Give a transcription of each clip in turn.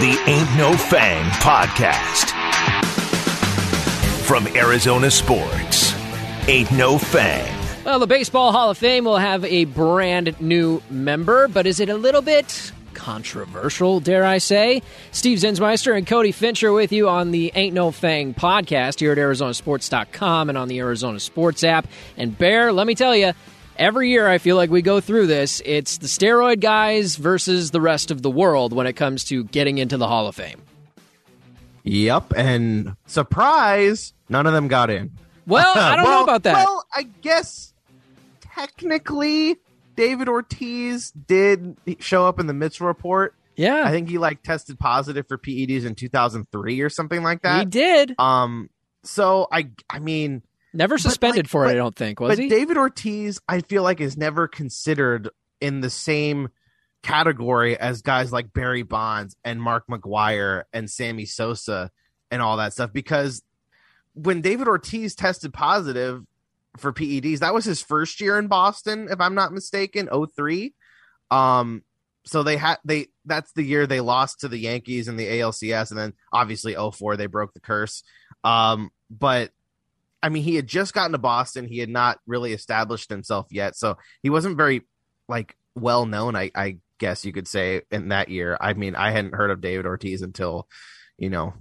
the Ain't No Fang podcast. From Arizona Sports, Ain't No Fang. Well, the Baseball Hall of Fame will have a brand new member, but is it a little bit controversial, dare I say? Steve Zinsmeister and Cody Fincher with you on the Ain't No Fang podcast here at ArizonaSports.com and on the Arizona Sports app. And Bear, let me tell you, every year I feel like we go through this. It's the steroid guys versus the rest of the world when it comes to getting into the Hall of Fame. Yep, and surprise, none of them got in. Well, I don't well, know about that. Well, I guess technically David Ortiz did show up in the Mitchell report. yeah, I think he like tested positive for PEDs in 2003 or something like that. he did. Um so I I mean, Never suspended like, for it, but- I don't think, was but he? David Ortiz I feel like is never considered in the same category as guys like Barry Bonds and Mark McGwire and Sammy Sosa and all that stuff because when David Ortiz tested positive for PEDs, that was his first year in Boston, if I'm not mistaken, 03. Um, so they had they that's the year they lost to the Yankees in the ALCS, and then obviously 04 they broke the curse. Um, but I mean, he had just gotten to Boston. He had not really established himself yet, so he wasn't very like well known. I, I guess you could say in that year. I mean, I hadn't heard of David Ortiz until you know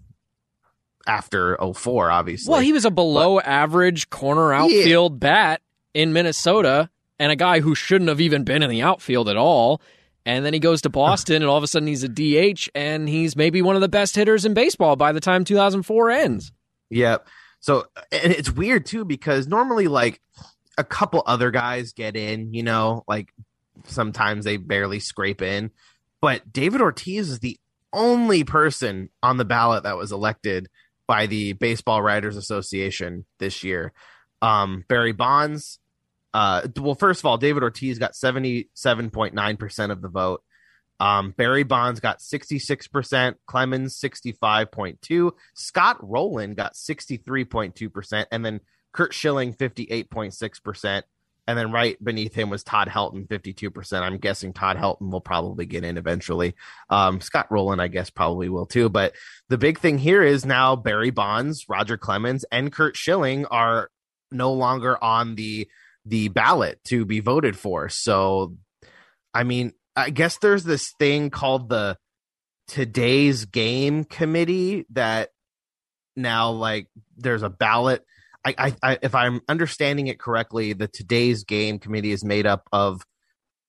after 04, obviously. Well, he was a below average corner outfield bat in Minnesota and a guy who shouldn't have even been in the outfield at all. And then he goes to Boston and all of a sudden he's a DH and he's maybe one of the best hitters in baseball by the time 2004 ends. Yep. So and it's weird too because normally like a couple other guys get in, you know, like sometimes they barely scrape in, but David Ortiz is the only person on the ballot that was elected by the Baseball Writers Association this year. Um, Barry Bonds, uh, well, first of all, David Ortiz got 77.9% of the vote. Um, Barry Bonds got 66%, Clemens 65.2, Scott Rolen got 63.2%, and then Curt Schilling 58.6%. And then right beneath him was Todd Helton, 52%. I'm guessing Todd Helton will probably get in eventually. Um, Scott Rolen, I guess, probably will too. But the big thing here is now Barry Bonds, Roger Clemens, and Curt Schilling are no longer on the the ballot to be voted for. So, I mean, I guess there's this thing called the today's game committee that now like there's a ballot. I, I, I if I'm understanding it correctly, the today's game committee is made up of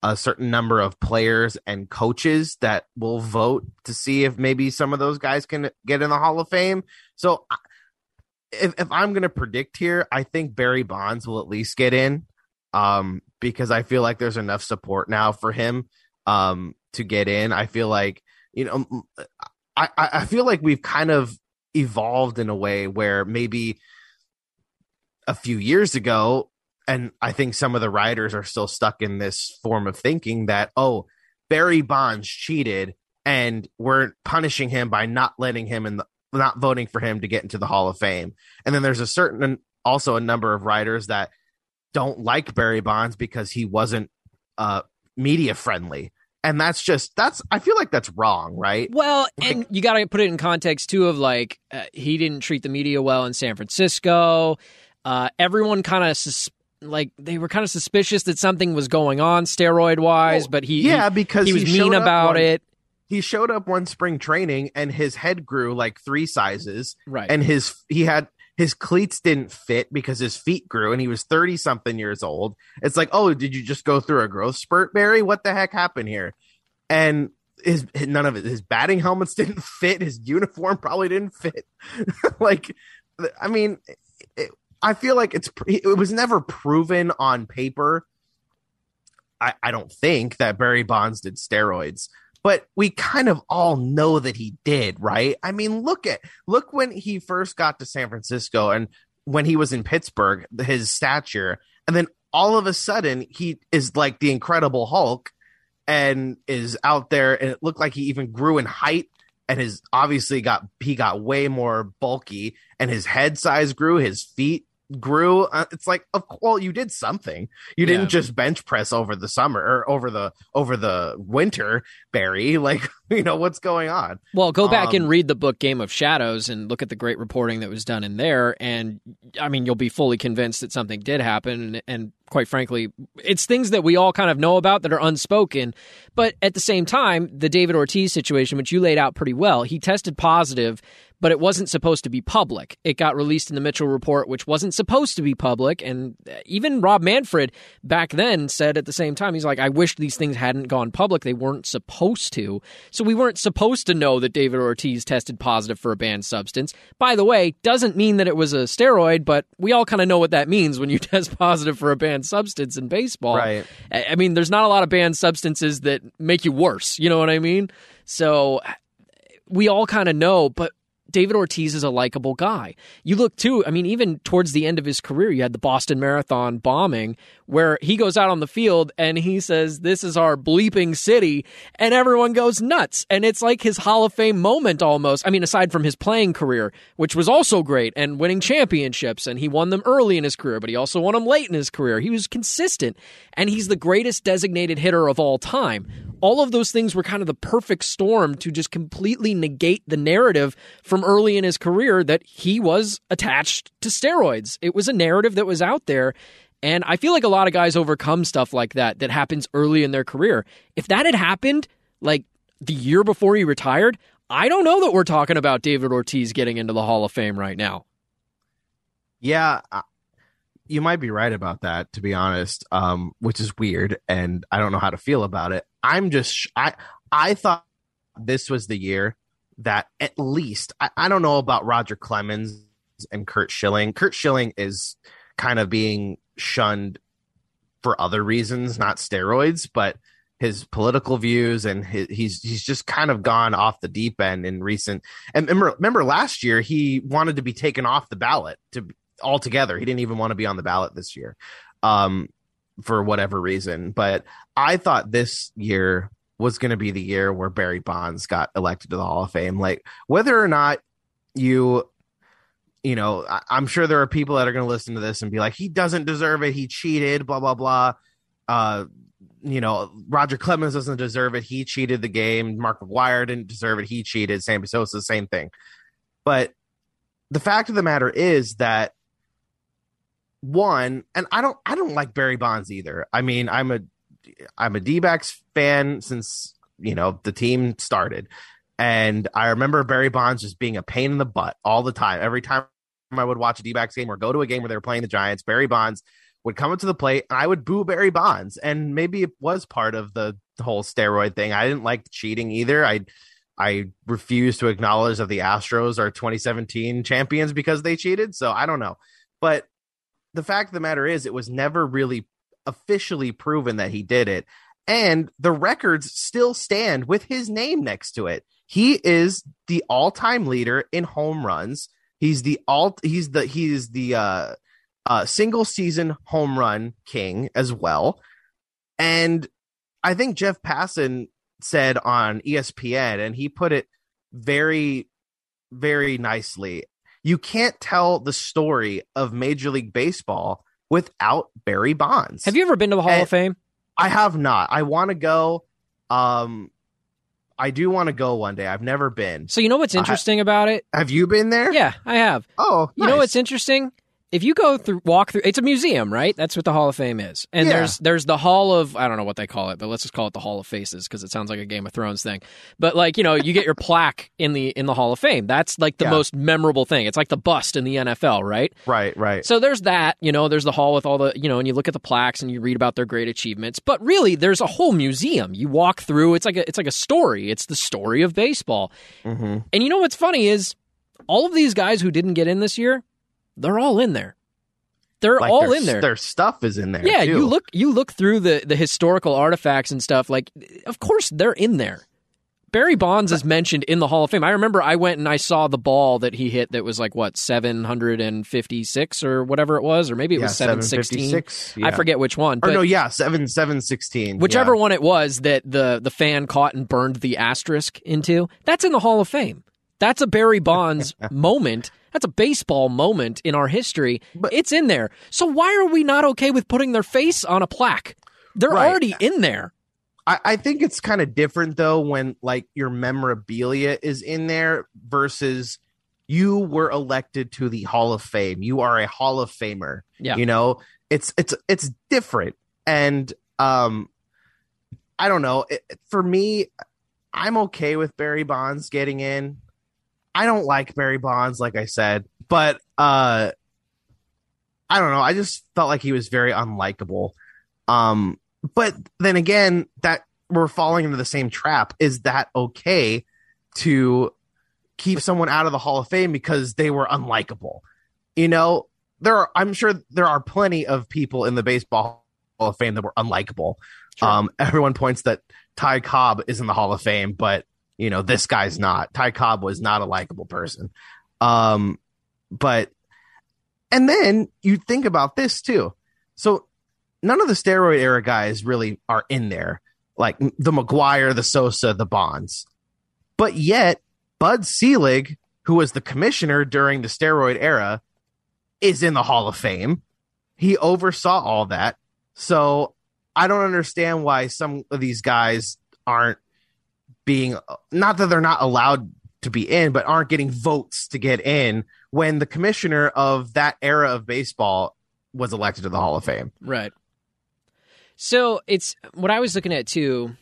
a certain number of players and coaches that will vote to see if maybe some of those guys can get in the Hall of Fame. So if, if I'm going to predict here, I think Barry Bonds will at least get in um, because I feel like there's enough support now for him um, to get in. I feel like, you know, I, I feel like we've kind of evolved in a way where maybe a few years ago, and I think some of the writers are still stuck in this form of thinking that, oh, Barry Bonds cheated and we're punishing him by not letting him in the not voting for him to get into the Hall of Fame. And then there's a certain also a number of writers that don't like Barry Bonds because he wasn't uh media friendly. And that's just that's I feel like that's wrong, right? Well, and you got to put it in context too of like uh, he didn't treat the media well in San Francisco. Uh, everyone kind of sus- like they were kind of suspicious that something was going on steroid wise, Well, but he yeah, he, because he was showed mean about one- it. He showed up one spring training and his head grew like three sizes Right. and his he had his cleats didn't fit because his feet grew and he was 30 something years old. It's like, "Oh, did you just go through a growth spurt, Barry? What the heck happened here?" And his none of it his batting helmets didn't fit, his uniform probably didn't fit. like I mean, it, I feel like it's it was never proven on paper. I, I don't think that Barry Bonds did steroids, but we kind of all know that he did, right? I mean, look at look when he first got to San Francisco and when he was in Pittsburgh, his stature, and then all of a sudden he is like the Incredible Hulk and is out there, and it looked like he even grew in height and his obviously got he got way more bulky and his head size grew, his feet grew. Uh, it's like, of well, you did something. You didn't just bench press over the summer or over the over the winter, Barry. Like, you know what's going on. Well, go back Um, and read the book Game of Shadows and look at the great reporting that was done in there, and I mean, you'll be fully convinced that something did happen. And, and quite frankly, it's things that we all kind of know about that are unspoken. But at the same time, the David Ortiz situation, which you laid out pretty well, he tested positive but it wasn't supposed to be public. It got released in the Mitchell report, which wasn't supposed to be public. And uh, even Rob Manfred back then said at the same time, he's like, I wish these things hadn't gone public. They weren't supposed to. So we weren't supposed to know that David Ortiz tested positive for a banned substance. By the way, doesn't mean that it was a steroid, but we all kind of know what that means when you test positive for a banned substance in baseball. Right. I I mean, there's not a lot of banned substances that make you worse. You know what I mean? So uh, we all kind of know, but David Ortiz is a likable guy. You look too, I mean, even towards the end of his career, you had the Boston Marathon bombing where he goes out on the field and he says, This is our bleeping city. And everyone goes nuts. And it's like his Hall of Fame moment almost. I mean, aside from his playing career, which was also great and winning championships. And he won them early in his career, but he also won them late in his career. He was consistent. And he's the greatest designated hitter of all time all of those things were kind of the perfect storm to just completely negate the narrative from early in his career that he was attached to steroids. It was a narrative that was out there. And I feel like a lot of guys overcome stuff like that that happens early in their career. If that had happened like the year before he retired, I don't know that we're talking about David Ortiz getting into the Hall of Fame right now. Yeah, you might be right about that. To be honest, um, which is weird, and I don't know how to feel about it. I'm just I I thought this was the year that at least I, I don't know about Roger Clemens and Curt Schilling. Curt Schilling is kind of being shunned for other reasons, not steroids, but his political views and his, he's he's just kind of gone off the deep end in recent. And remember, remember last year he wanted to be taken off the ballot to altogether. He didn't even want to be on the ballot this year, um, for whatever reason. But I thought this year was going to be the year where Barry Bonds got elected to the Hall of Fame. Like whether or not you you know, I, I'm sure there are people that are going to listen to this and be like, he doesn't deserve it. He cheated, blah, blah, blah. Uh, you know, Roger Clemens doesn't deserve it. He cheated the game. Mark McGwire didn't deserve it. He cheated. Sammy Sosa, the same thing. But the fact of the matter is that one, and I don't, I don't like Barry Bonds either. I mean, I'm a, I'm a D-backs fan since you know the team started, and I remember Barry Bonds just being a pain in the butt all the time. Every time I would watch a D-backs game or go to a game where they were playing the Giants, Barry Bonds would come up to the plate and I would boo Barry Bonds. And maybe it was part of the whole steroid thing. I didn't like cheating either. I I refuse to acknowledge that the Astros are 2017 champions because they cheated. So I don't know. But the fact of the matter is it was never really officially proven that he did it. And the records still stand with his name next to it. He is the all-time leader in home runs. He's the all he's the he's the uh uh single season home run king as well. And I think Jeff Passan said on ESPN and he put it very very nicely. You can't tell the story of Major League Baseball without Barry Bonds. Have you ever been to the Hall And- of Fame? I have not. I want to go. Um, I do want to go one day. I've never been. So you know what's interesting about it? Have you been there? Yeah, I have. Oh, You know what's interesting? If you go through, walk through, it's a museum, right? That's what the Hall of Fame is. And Yeah. there's there's the Hall of I don't know what they call it, but let's just call it the Hall of Faces because it sounds like a Game of Thrones thing. But like you know, you get your plaque in the in the Hall of Fame. That's like the Yeah. most memorable thing. It's like the bust in the NFL, right? Right, right. So there's that, you know, there's the hall with all the, you know, and you look at the plaques and you read about their great achievements. But really, there's a whole museum. You walk through, it's like a it's like a story. It's the story of baseball. hmm And you know what's funny is all of these guys who didn't get in this year, they're all in there. They're Like all their, in there. Their stuff is in there. Yeah, too. you look you look through the the historical artifacts and stuff. Like, of course they're in there. Barry Bonds is mentioned in the Hall of Fame. I remember I went and I saw the ball that he hit that was like what seven hundred and fifty six or whatever it was, or maybe it yeah, was seven sixteen. 756. I forget which one, Or no, yeah, seven seven sixteen. whichever yeah. one it was that the the fan caught and burned the asterisk into, that's in the Hall of Fame. That's a Barry Bonds moment. That's a baseball moment in our history. But- it's in there. So why are we not okay with putting their face on a plaque? They're Right. already in there. I, I think it's kind of different though when like your memorabilia is in there versus you were elected to the Hall of Fame. You are a Hall of Famer. Yeah. You know, it's it's it's different. And um I don't know. It, for me, I'm okay with Barry Bonds getting in. I don't like Barry Bonds, like I said, but uh I don't know. I just felt like he was very unlikable. Um, but then again, that we're falling into the same trap. Is that okay to keep someone out of the Hall of Fame because they were unlikable? You know, there are, I'm sure there are plenty of people in the baseball Hall of Fame that were unlikable. Sure. Um, everyone points that Ty Cobb is in the Hall of Fame, but you know, this guy's not. Ty Cobb was not a likable person. Um, but and then you think about this too. So none of the steroid era guys really are in there, like the McGwire, the Sosa, the Bonds. But yet, Bud Selig, who was the commissioner during the steroid era, is in the Hall of Fame. He oversaw all that. So I don't understand why some of these guys aren't being, not that they're not allowed to be in, but aren't getting votes to get in when the commissioner of that era of baseball was elected to the Hall of Fame. Right. So it's what I was looking at too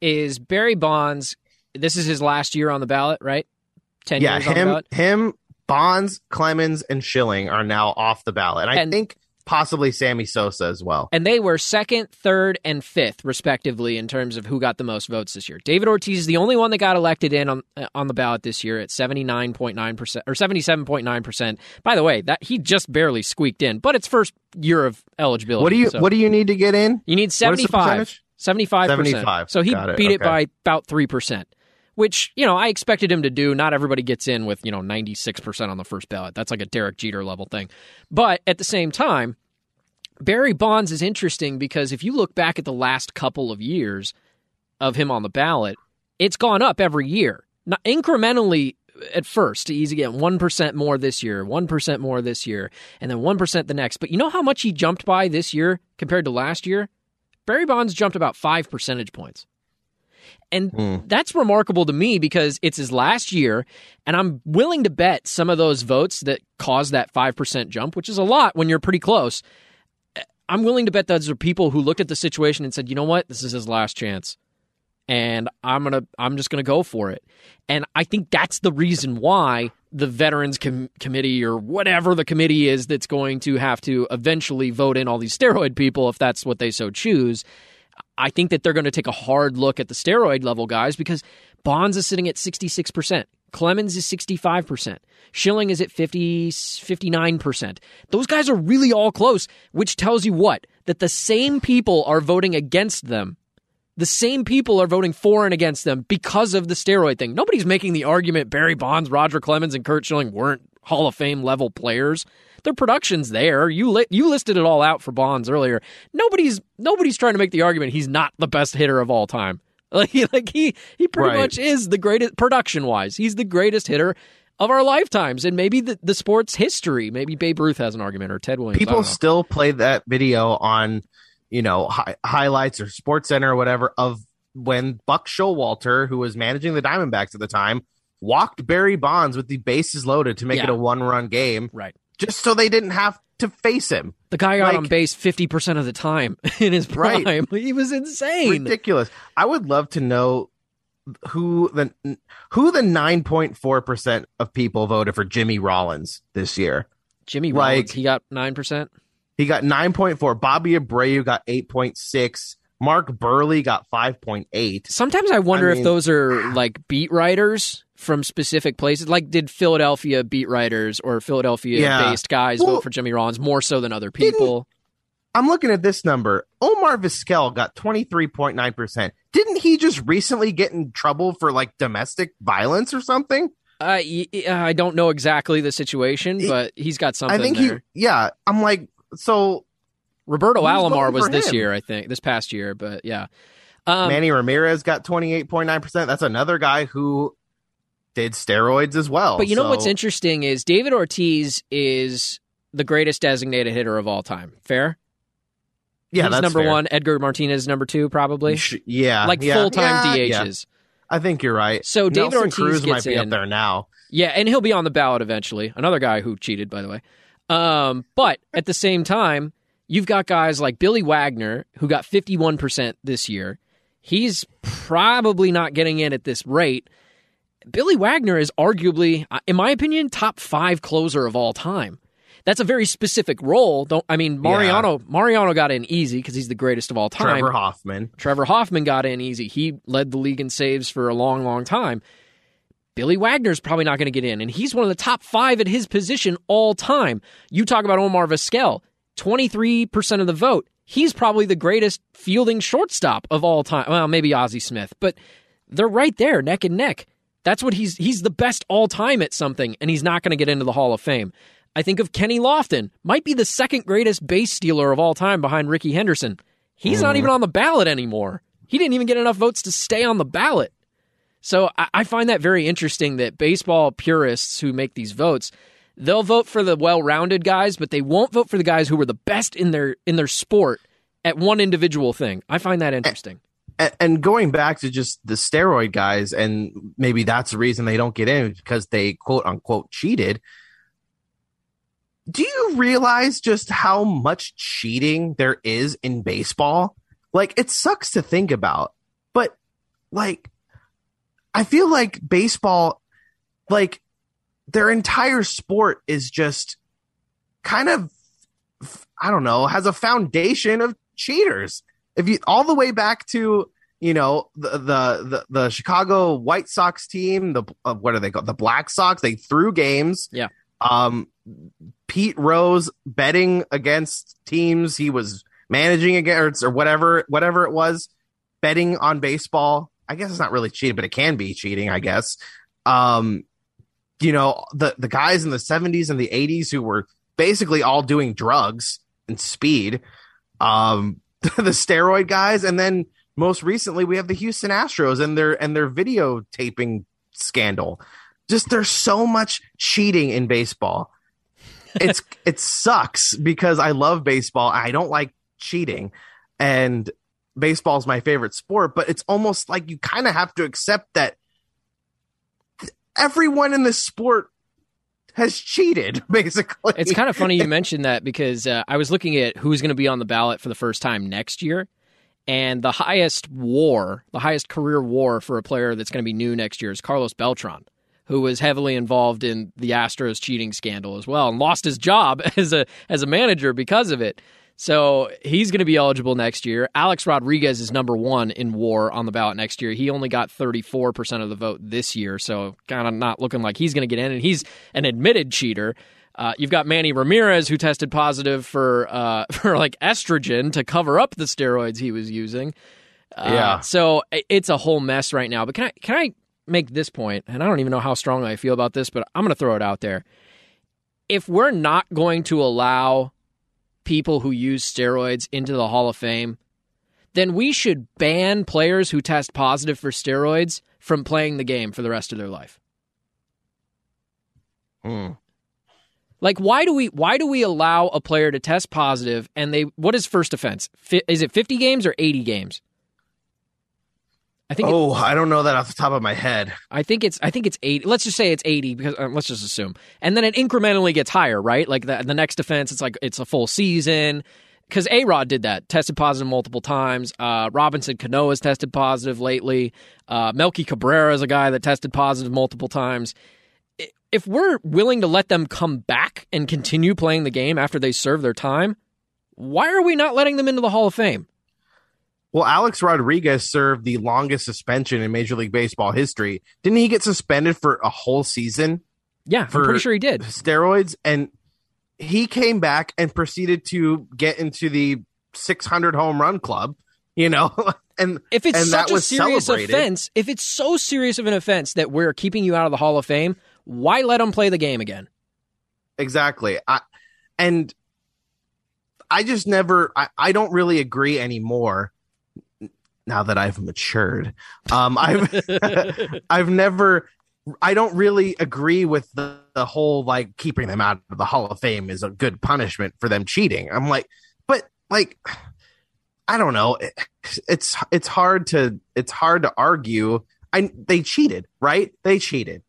is Barry Bonds. This is his last year on the ballot, right? Ten yeah, years him, him, Bonds, Clemens, and Schilling are now off the ballot, and I think possibly Sammy Sosa as well. And they were second, third, and fifth, respectively, in terms of who got the most votes this year. David Ortiz is the only one that got elected in on uh, on the ballot this year at seventy nine point nine percent or seventy seven point nine percent. By the way, that he just barely squeaked in, but it's first year of eligibility. What do you so What do you need to get in? you need seventy five. percentage? 75 75. So he it. beat it by about three percent, which you know I expected him to do. Not everybody gets in with you know ninety six percent on the first ballot. That's like a Derek Jeter level thing. But at the same time, Barry Bonds is interesting because if you look back at the last couple of years of him on the ballot, it's gone up every year, not incrementally. At first, he's one percent more this year, one percent more this year, and then one percent the next. But you know how much he jumped by this year compared to last year? Barry Bonds jumped about five percentage points. And Hmm. that's remarkable to me because it's his last year, and I'm willing to bet some of those votes that caused that 5% jump, which is a lot when you're pretty close. I'm willing to bet those are people who looked at the situation and said, you know what, this is his last chance. And I'm gonna, I'm just gonna go for it. And I think that's the reason why the Veterans Com- Committee or whatever the committee is that's going to have to eventually vote in all these steroid people, if that's what they so choose. I think that they're going to take a hard look at the steroid level guys because Bonds is sitting at 66%. Clemens is 65%. Schilling is at 50, 59%. Those guys are really all close, which tells you what? That the same people are voting against them. The same people are voting for and against them because of the steroid thing. Nobody's making the argument Barry Bonds, Roger Clemens, and Curt Schilling weren't Hall of Fame level players. Their production's there. You li- you listed it all out for Bonds earlier. Nobody's nobody's trying to make the argument he's not the best hitter of all time. Like he, like he he pretty Right. much is the greatest production wise. He's the greatest hitter of our lifetimes and maybe the, the sport's history. Maybe Babe Ruth has an argument or Ted Williams. People still play that video on, you know, hi- highlights or Sports Center or whatever of when Buck Showalter, who was managing the Diamondbacks at the time, walked Barry Bonds with the bases loaded to make it a one-run game, right. Just so they didn't have to face him. The guy got Like- on base 50% of the time in his prime. Right. He was insane. ridiculous. I would love to know who the who the nine point four percent of people voted for Jimmy Rollins this year. Jimmy Like- Rollins, he got 9%. He got nine point four. Bobby Abreu got eight point six. Mark Buehrle got five point eight. Sometimes I wonder I if those are like beat writers from specific places. Like, did Philadelphia beat writers or Philadelphia Yeah. based guys Well, vote for Jimmy Rollins more so than other people? I'm looking at this number. Omar Vizquel got twenty three point nine percent. Didn't he just recently get in trouble for like domestic violence or something? Uh, y- I don't know exactly the situation, but he's got something I think there. he. Yeah, I'm like so. Roberto Alomar was this him? year, I think, this past year, but yeah. Um, Manny Ramirez got 28.9%. That's another guy who did steroids as well. But you know So- what's interesting is David Ortiz is the greatest designated hitter of all time. Fair? Yeah, He's that's number fair. one. Edgar Martinez is number two, probably. Yeah, like yeah, full time yeah, DHs. yeah. I think you're right. So David Nelson Ortiz Cruz might be in. up there now. Yeah, and he'll be on the ballot eventually. Another guy who cheated, by the way. Um, but at the same time, you've got guys like Billy Wagner who got 51% this year. He's probably not getting in at this rate. Billy Wagner is arguably, uh, in my opinion, top five closer of all time. That's a very specific role. Don't I mean Mariano? Mariano got in easy because he's the greatest of all time. Trevor Hoffman. Trevor Hoffman got in easy. He led the league in saves for a long, long time. Billy Wagner's probably not going to get in, and he's one of the top five at his position all time. You talk about Omar Vizquel, 23% of the vote. He's probably the greatest fielding shortstop of all time. Well, maybe Ozzie Smith, but they're right there, neck and neck. That's what he's he's the best all time at something, and he's not going to get into the Hall of Fame. I think of Kenny Lofton, might be the second greatest base stealer of all time behind Rickey Henderson. He's not mm-hmm. even on the ballot anymore. He didn't even get enough votes to stay on the ballot. So I, I find that very interesting that baseball purists who make these votes, they'll vote for the well-rounded guys, but they won't vote for the guys who were the best in their in their sport at one individual thing. I find that interesting. And, going back to just the steroid guys, and maybe that's the reason they don't get in because they quote unquote cheated. Do you realize just how much cheating there is in baseball? Like, it sucks to think about, but like, I feel like baseball, like, their entire sport is just kind of, I don't know, has a foundation of cheaters. If you all the way back to you know the the the, the Chicago White Sox team, the uh, what are they called? The Black Sox. They threw games. Yeah. Um, Pete Rose betting against teams he was managing against or whatever whatever it was, betting on baseball. I guess it's not really cheating, but it can be cheating. I guess. Um, you know the the guys in the 70s and the 80s who were basically all doing drugs and speed um the steroid guys. And then most recently we have the Houston Astros and their and their videotaping scandal. Just there's so much cheating in baseball. It's it sucks because I love baseball. I don't like cheating. And baseball's my favorite sport but it's almost like you kind of have to accept that everyone in this sport has cheated basically It's kind of funny you mentioned that because uh, I was looking at who's going to be on the ballot for the first time next year. And the highest war, the highest career war for a player that's going to be new next year is Carlos Beltran, who was heavily involved in the Astros cheating scandal as well and lost his job as a as a manager because of it. So he's going to be eligible next year. Alex Rodriguez is number one in war on the ballot next year. He only got 34% of the vote this year, so kind of not looking like he's going to get in. And he's an admitted cheater. Uh, you've got Manny Ramirez who tested positive for uh, for like estrogen to cover up the steroids he was using. Uh, Yeah. So it's a whole mess right now. But can I can I make this point? And I don't even know how strongly I feel about this, but I'm going to throw it out there. If we're not going to allow people who use steroids into the Hall of Fame, then we should ban players who test positive for steroids from playing the game for the rest of their life. Hmm. Like why do we why do we allow a player to test positive and they what is first offense? Is it 50 games or 80 games? I think Oh, I don't know that off the top of my head. I think it's I think it's 80. Let's just say it's 80 because uh, let's just assume. And then it incrementally gets higher, right? Like the the next defense, it's like it's a full season. Cuz A-Rod did that. Tested positive multiple times. Uh, Robinson Cano has tested positive lately. Uh, Melky Cabrera is a guy that tested positive multiple times. If we're willing to let them come back and continue playing the game after they serve their time, why are we not letting them into the Hall of Fame? Well, Alex Rodriguez served the longest suspension in Major League Baseball history. Didn't he get suspended for a whole season Yeah, For- I'm pretty sure he did. steroids? And he came back and proceeded to get into the 600 home run club, you know? and If it's and such a serious celebrated. offense, if it's so serious of an offense that we're keeping you out of the Hall of Fame, why let him play the game again? exactly. I, and I just never, I, I don't really agree anymore now that I've matured. Um, I've, I've never I don't really agree with the, the whole like keeping them out of the Hall of Fame is a good punishment for them cheating. I'm like, but like, I don't know. It, it's it's hard to it's hard to argue. I they cheated, right? They cheated.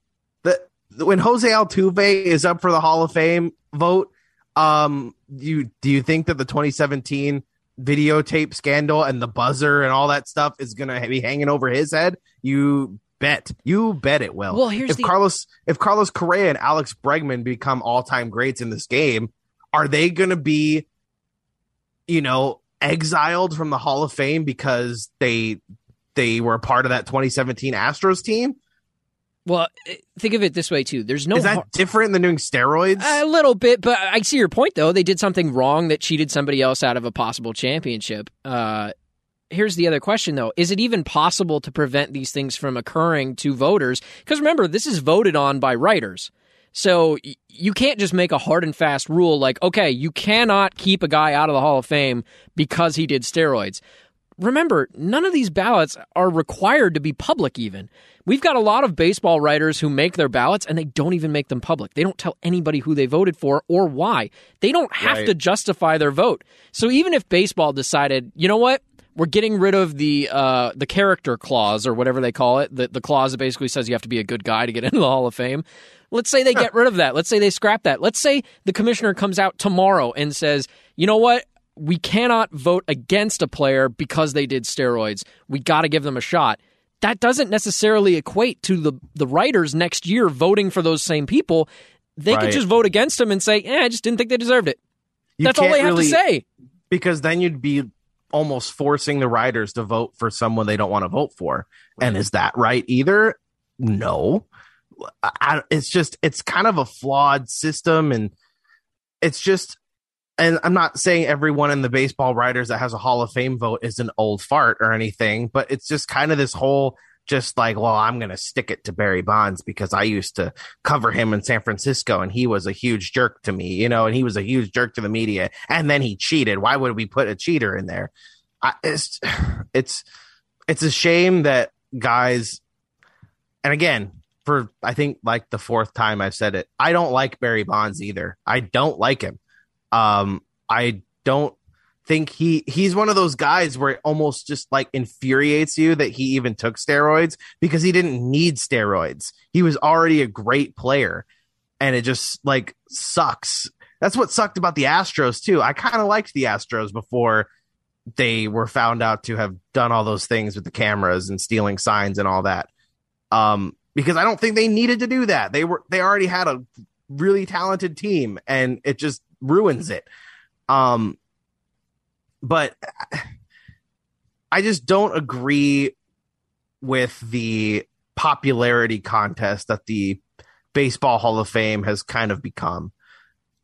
The when Jose Altuve is up for the Hall of Fame vote, um, you do you think that the 2017 videotape scandal and the buzzer and all that stuff is going to be hanging over his head? You bet. You bet it will. Well, here's if the- Carlos if Carlos Correa and Alex Bregman become all-time greats in this game, are they going to be you know, exiled from the Hall of Fame because they they were a part of that 2017 Astros team? Well, eh, think of it this way too. There's no Is that har- different than doing steroids? a little bit, but I see your point though. They did something wrong that cheated somebody else out of a possible championship. Uh, here's the other question though: Is it even possible to prevent these things from occurring to voters? Because remember, this is voted on by writers. So you can't just make a hard and fast rule like, okay, you cannot keep a guy out of the Hall of Fame because he did steroids. Remember, none of these ballots are required to be public, even. We've got a lot of baseball writers who make their ballots and they don't even make them public. They don't tell anybody who they voted for or why. They don't have Right. to justify their vote. So even if baseball decided, you know what? We're getting rid of the uh, the character clause or whatever they call it, the, the clause that basically says you have to be a good guy to get into the Hall of Fame. Let's say they get rid of that. Let's say they scrap that. Let's say the commissioner comes out tomorrow and says, you know what? We cannot vote against a player because they did steroids. We got to give them a shot. That doesn't necessarily equate to the, the writers next year voting for those same people. They could just vote against them and say, eh, I just didn't think they deserved it. You That's all they have really- to say. because then you'd be almost forcing the writers to vote for someone they don't want to vote for. And is that right either? No. I- it's just it's kind of a flawed system and it's just and I'm not saying everyone in the baseball writers that has a Hall of Fame vote is an old fart or anything, but it's just kind of this whole just like, well, I'm going to stick it to Barry Bonds because I used to cover him in San Francisco and he was a huge jerk to me, you know, and he was a huge jerk to the media and then he cheated. Why would we put a cheater in there? I, it's it's it's a shame that guys and again, for I think like the fourth time I've said it, I don't like Barry Bonds either. I don't like him. Um, I don't think he he's one of those guys where it almost just like infuriates you that he even took steroids because he didn't need steroids. He was already a great player and it just like sucks. That's what sucked about the Astros too. I kind of liked the Astros before they were found out to have done all those things with the cameras and stealing signs and all that. Um, because I don't think they needed to do that. They were they already had a really talented team and it just ruins it. Um, but I just don't agree with the popularity contest that the Baseball Hall of Fame has kind of become.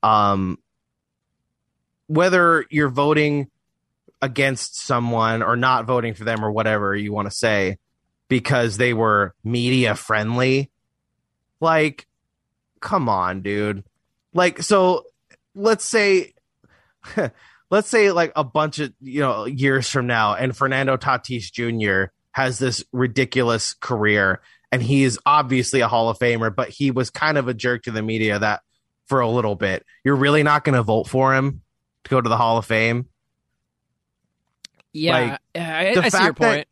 Um, whether you're voting against someone or not voting for them or whatever you want to say because they were media friendly, like, come on, dude. Like, so let's say let's say like a bunch of you know years from now and fernando tatis jr has this ridiculous career and he is obviously a hall of famer but he was kind of a jerk to the media that for a little bit you're really not going to vote for him to go to the hall of fame Yeah, Like, I, the I see your point.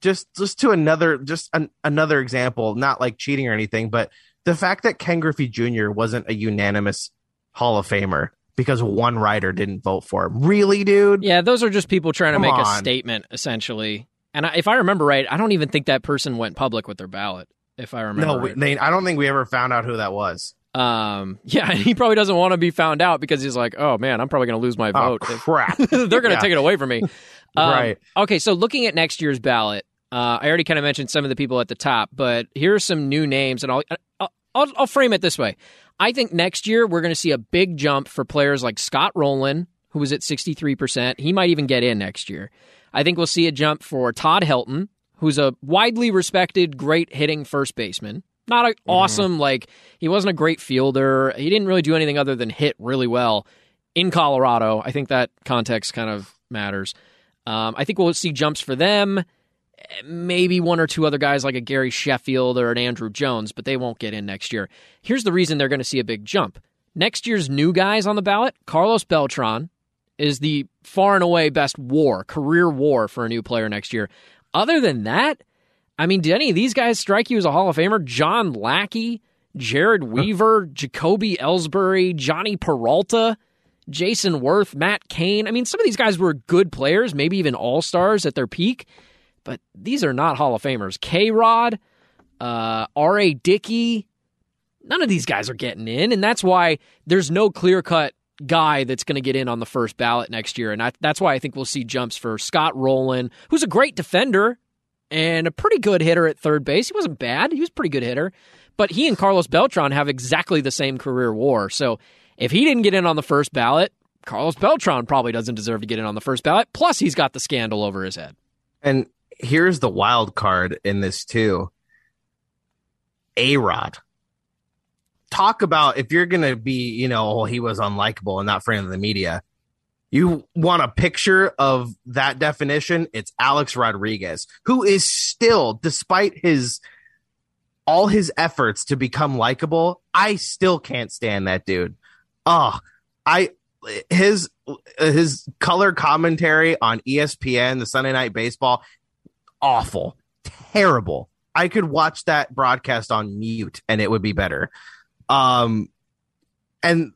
just just to another just an, another example not like cheating or anything but the fact that ken griffey jr wasn't a unanimous hall of famer because one writer didn't vote for him really dude Yeah, those are just people trying to Come make a statement, essentially. And I, if I remember right, I don't even think that person went public with their ballot. If I remember, No, we, right. they, I don't think we ever found out who that was. um, yeah, he probably doesn't want to be found out because he's like, oh man, I'm probably going to lose my Oh vote. if- crap! They're going to Yeah. take it away from me. Um, Right. Okay, so looking at next year's ballot, uh, I already kind of mentioned some of the people at the top, but here are some new names, and I'll, I'll, I'll frame it this way. I think next year we're going to see a big jump for players like Scott Rolen, who was at 63%. He might even get in next year. I think we'll see a jump for Todd Helton, who's a widely respected, great hitting first baseman. Not a awesome, like, he wasn't a great fielder. He didn't really do anything other than hit really well in Colorado. I think that context kind of matters. Um, I think we'll see jumps for them. Maybe one or two other guys like a Gary Sheffield or an Andruw Jones, but they won't get in next year. Here's the reason they're going to see a big jump. Next year's new guys on the ballot, Carlos Beltran is the far and away best war, career war for a new player next year. Other than that, I mean, did any of these guys strike you as a Hall of Famer? John Lackey, Jered Weaver, Jacoby Ellsbury, Jhonny Peralta, Jayson Werth, Matt Cain. I mean, some of these guys were good players, maybe even all stars at their peak, but these are not Hall of Famers. K Rod, uh, R.A. Dickey, none of these guys are getting in, and that's why there's no clear cut guy that's going to get in on the first ballot next year. And I, that's why I think we'll see jumps for Scott Rolen, who's a great defender and a pretty good hitter at third base. He wasn't bad, he was a pretty good hitter. But he and Carlos Beltran have exactly the same career war. So if he didn't get in on the first ballot, Carlos Beltran probably doesn't deserve to get in on the first ballot. Plus, he's got the scandal over his head. And here's the wild card in this, too A Rod. Talk about if you're to be, you know, oh, he was unlikable and not friend of the media. You want a picture of that definition? It's Alex Rodriguez, who is still, despite his all his efforts to become likable, I still can't stand that dude. Oh, I his his color commentary on ESPN, the Sunday Night Baseball, awful, terrible. I could watch that broadcast on mute and it would be better. Um, and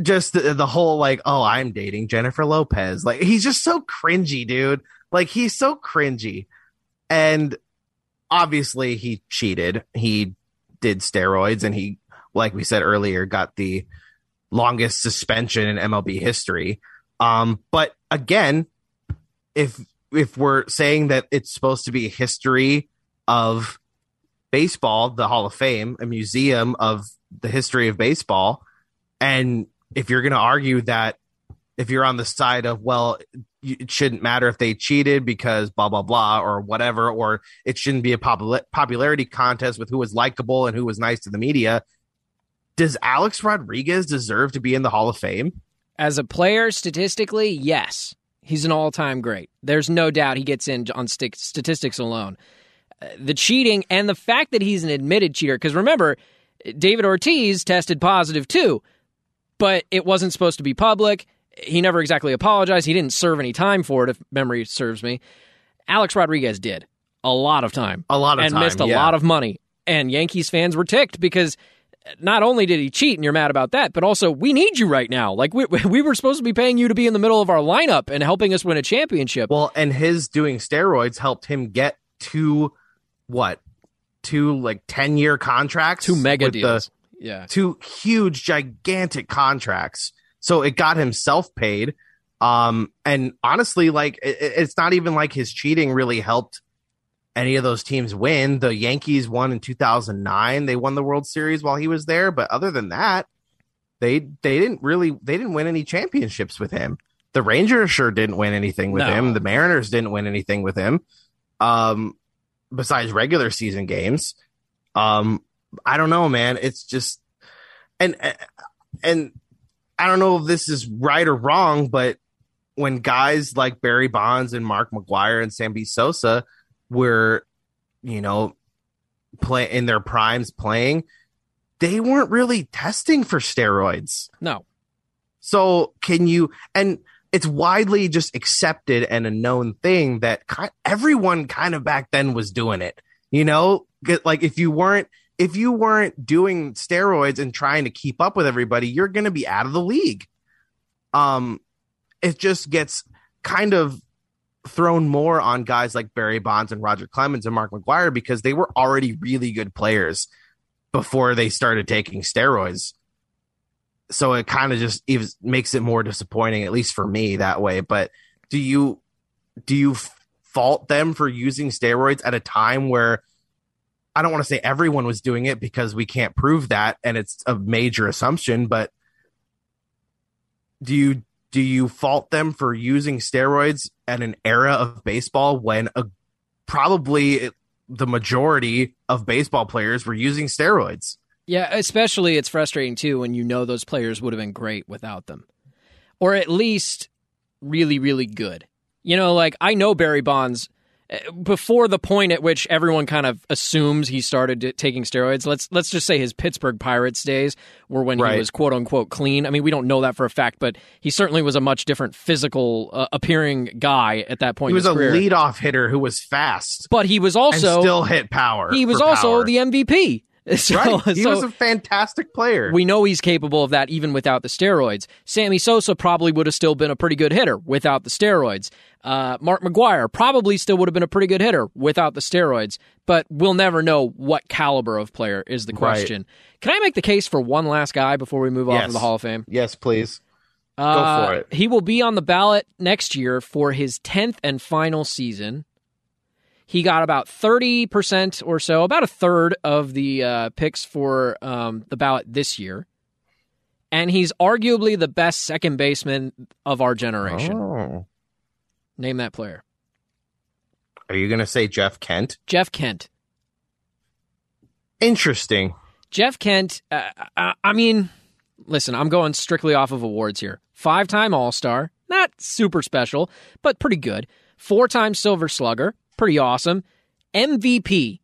just the, the whole like, oh, I'm dating Jennifer Lopez. Like he's just so cringy, dude. Like he's so cringy, and obviously he cheated. He did steroids and he, like we said earlier, got the longest suspension in MLB history. Um, but again, if if we're saying that it's supposed to be a history of baseball, the Hall of Fame, a museum of the history of baseball, and if you're going to argue that if you're on the side of well it shouldn't matter if they cheated because blah blah blah or whatever or it shouldn't be a popul- popularity contest with who was likable and who was nice to the media does alex rodriguez deserve to be in the hall of fame? As a player statistically yes he's an all-time great there's no doubt he gets in on st- statistics alone uh, the cheating and the fact that he's an admitted cheater because remember david ortiz tested positive too but it wasn't supposed to be public he never exactly apologized. He didn't serve any time for it, if memory serves me. Alex Rodriguez did a lot of time, a lot of time. and time, missed a yeah. lot of money. And Yankees fans were ticked because not only did he cheat, and you're mad about that, but also we need you right now. Like we we were supposed to be paying you to be in the middle of our lineup and helping us win a championship. Well, and his doing steroids helped him get two what two like ten year contracts, two mega deals, the, yeah, two huge gigantic contracts so it got him self paid. Um, and honestly, like it, it's not even like his cheating really helped any of those teams win. The Yankees won in 2009. They won the World Series while he was there, but other than that, they they didn't really they didn't win any championships with him. The Rangers sure didn't win anything with no. him. The Mariners didn't win anything with him. Um, besides regular season games. Um, I don't know, man. It's just and and I don't know if this is right or wrong, but when guys like Barry Bonds and Mark McGwire and Sammy Sosa were, you know, play in their primes playing, they weren't really testing for steroids. No. So can you and it's widely just accepted and a known thing that everyone kind of back then was doing it. You know, like if you weren't if you weren't doing steroids and trying to keep up with everybody, you're going to be out of the league. Um, it just gets kind of thrown more on guys like Barry Bonds and Roger Clemens and Mark McGwire because they were already really good players before they started taking steroids. So it kind of just even makes it more disappointing, at least for me that way. But do you do you fault them for using steroids at a time where I don't want to say everyone was doing it because we can't prove that and it's a major assumption, but do you do you fault them for using steroids at an era of baseball when a, probably the majority of baseball players were using steroids? Yeah, especially it's frustrating too when you know those players would have been great without them. Or at least really really good. You know, like I know Barry Bonds before the point at which everyone kind of assumes he started taking steroids. Let's let's just say his Pittsburgh Pirates days were when Right. he was quote unquote clean. I mean, we don't know that for a fact, but he certainly was a much different physical uh, appearing guy at that point. He was a career. leadoff hitter who was fast but he was and also still hit power. he was also power. the MVP. So, right. He so was a fantastic player. we know he's capable of that even without the steroids. Sammy Sosa probably would have still been a pretty good hitter without the steroids. Uh, Mark McGwire probably still would have been a pretty good hitter without the steroids, but we'll never know what caliber of player is the Right. question. Can I make the case for one last guy before we move off Yes. of the Hall of Fame? yes, please. Uh, for it. He will be on the ballot next year for his 10th and final season. He got about 30% or so, about a third of the uh, picks for um, the ballot this year. And he's arguably the best second baseman of our generation. Oh. Name that player. Are you going to say Jeff Kent? Jeff Kent. Interesting. Jeff Kent, uh, I, I mean, listen, I'm going strictly off of awards here. Five time All Star, not super special, but pretty good. Four time Silver Slugger, pretty awesome. MVP.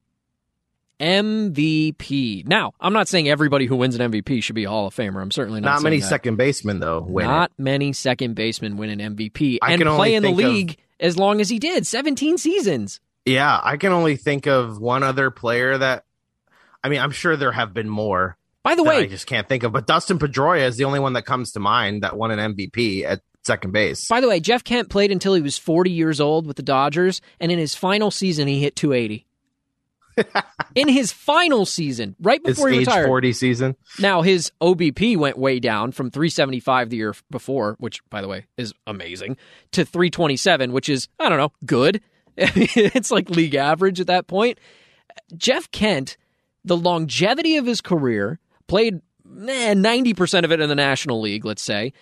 MVP. Now, I'm not saying everybody who wins an MVP should be a Hall of Famer. I'm certainly not, Not many that. second basemen though. Win it. Not many second basemen win an MVP I and can play in the think of- league as long as he did 17 seasons. Yeah, I can only think of one other player that. I mean, I'm sure there have been more By the that I just can't think of. But Dustin Pedroia is the only one that comes to mind that won an MVP at second base. by the way, Jeff Kent played until he was 40 years old with the Dodgers, and in his final season, he hit 280. in his final season, right His before he age retired. 40 season. Now his OBP went way down from 375 the year before, which by the way is amazing, to 327, which is I don't know, good. it's like league average at that point. Jeff Kent, the longevity of his career, played eh, 90% of it in the National League, let's say.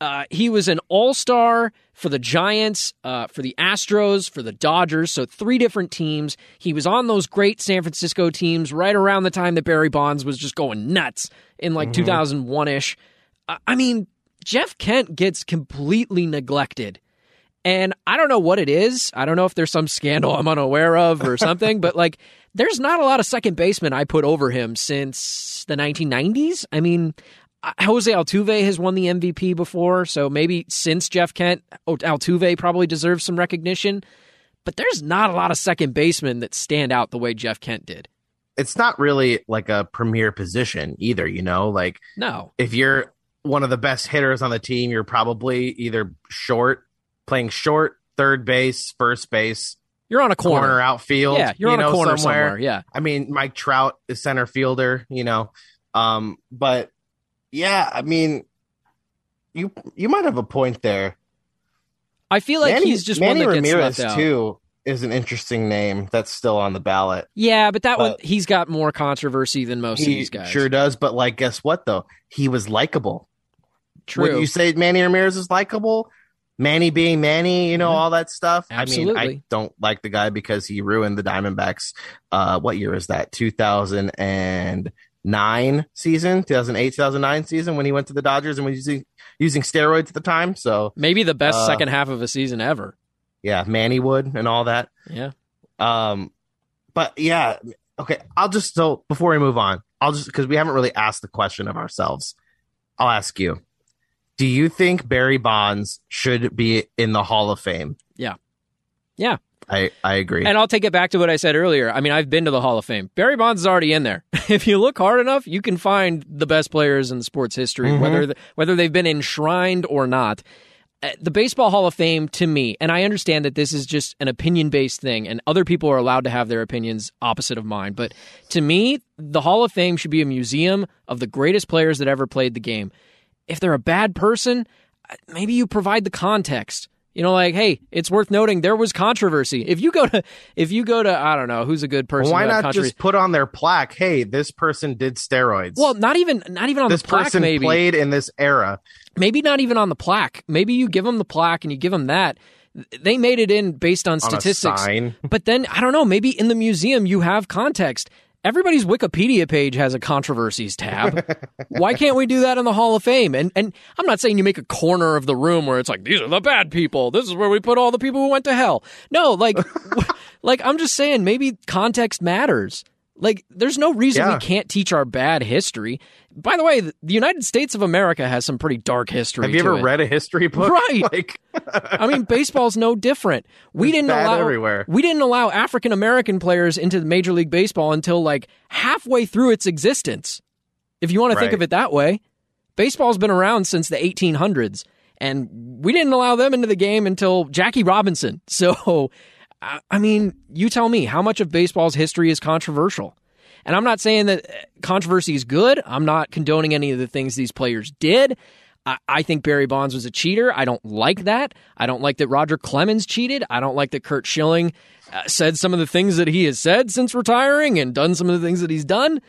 Uh, he was an all star for the Giants, uh, for the Astros, for the Dodgers, so three different teams. He was on those great San Francisco teams right around the time that Barry Bonds was just going nuts in like 2001 ish. I mean, Jeff Kent gets completely neglected. And I don't know what it is. I don't know if there's some scandal I'm unaware of or something, but like there's not a lot of second basemen I put over him since the 1990s. I mean, Jose Altuve has won the MVP before, so maybe since Jeff Kent, Altuve probably deserves some recognition. But there's not a lot of second basemen that stand out the way Jeff Kent did. It's not really like a premier position either, you know? Like No. if you're one of the best hitters on the team, you're probably either short, playing short, third base, first base, You're on a corner, corner. outfield. yeah, you're you on know, a corner somewhere. Yeah. I mean, Mike Trout is center fielder, you know. Um, but yeah, I mean, you you might have a point there. I feel like Manny, he's just Manny one that gets Ramirez too is an interesting name that's still on the ballot. Yeah, but that one he's got more controversy than most of these guys. sure does, but like, guess what though? He was likable. True. Would you say Manny Ramirez is likable? Manny being Manny, you know, Mhm. all that stuff. I mean, I don't like the guy because he ruined the Diamondbacks. Uh, what year is that? 2009 season, 2008, 2009 season when he went to the Dodgers and was using, using steroids at the time. So Maybe the best Uh, second half of a season ever. yeah, Manny would and all that. Yeah. Um, but yeah, okay. I'll just so before we move on, I'll just because we haven't really asked the question of ourselves. I'll ask you: Do you think Barry Bonds should be in the Hall of Fame? Yeah. Yeah. I I agree. And I'll take it back to what I said earlier. I mean, I've been to the Hall of Fame. Barry Bonds is already in there. if you look hard enough, you can find the best players in the sports history, Mhm. whether whether they've been enshrined or not. Uh, The Baseball Hall of Fame, to me, and I understand that this is just an opinion based thing, and other people are allowed to have their opinions opposite of mine. But to me, the Hall of Fame should be a museum of the greatest players that ever played the game. If they're a bad person, uh, maybe you provide the context. You know, like, hey, it's worth noting there was controversy. If you go to, if you go to, I don't know, who's a good person? Why not just put on their plaque? Hey, this person did steroids. Well, not even, not even on this the plaque. person maybe, played in this era. maybe not even on the plaque. Maybe you give them the plaque and you give them that. They made it in based on On statistics. But then I don't know. Maybe in the museum you have context. Everybody's Wikipedia page has a controversies tab. Why can't we do that in the Hall of Fame? And and I'm not saying you make a corner of the room where it's like these are the bad people. This is where we put all the people who went to hell. No, like like I'm just saying maybe context matters. Like there's no reason Yeah. we can't teach our bad history. By the way, the United States of America has some pretty dark history. Have you ever it. read a history book? Right. Like, I mean, baseball's no different. We It's didn't allow everywhere. we didn't allow African American players into Major League Baseball until like halfway through its existence. If you want to think of it that way, baseball's been around since the 1800s, and we didn't allow them into the game until Jackie Robinson. So, I mean, you tell me how much of baseball's history is controversial. And I'm not saying that uh, controversy is good. I'm not condoning any of the things these players did. I, I think Barry Bonds was a cheater. I don't like that. I don't like that Roger Clemens cheated. I don't like that Curt Schilling uh, said some of the things that he has said since retiring and done some of the things that he's done.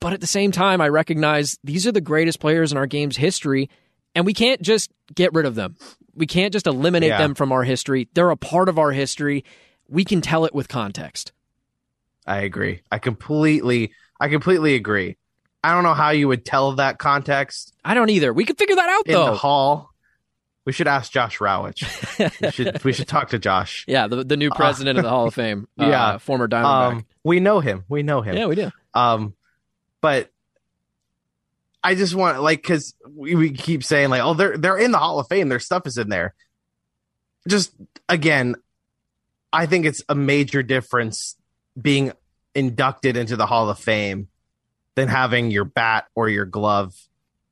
But at the same time, I recognize these are the greatest players in our game's history, and we can't just get rid of them. We can't just eliminate Yeah. them from our history. They're a part of our history. We can tell it with context. I agree. I completely, I completely agree. I don't know how you would tell that context I don't either. We could figure that out in though. the hall. We should ask Josh Rawitch. we should, we should talk to Josh. yeah, the, the new president of the Hall of Fame. Uh, yeah. former Diamondback. Um, we know him. We know him. yeah, we do. Um, but I just want like because we, we keep saying like, oh, they're they're in the Hall of Fame. Their stuff is in there. Just again, I think it's a major difference being inducted into the Hall of Fame than having your bat or your glove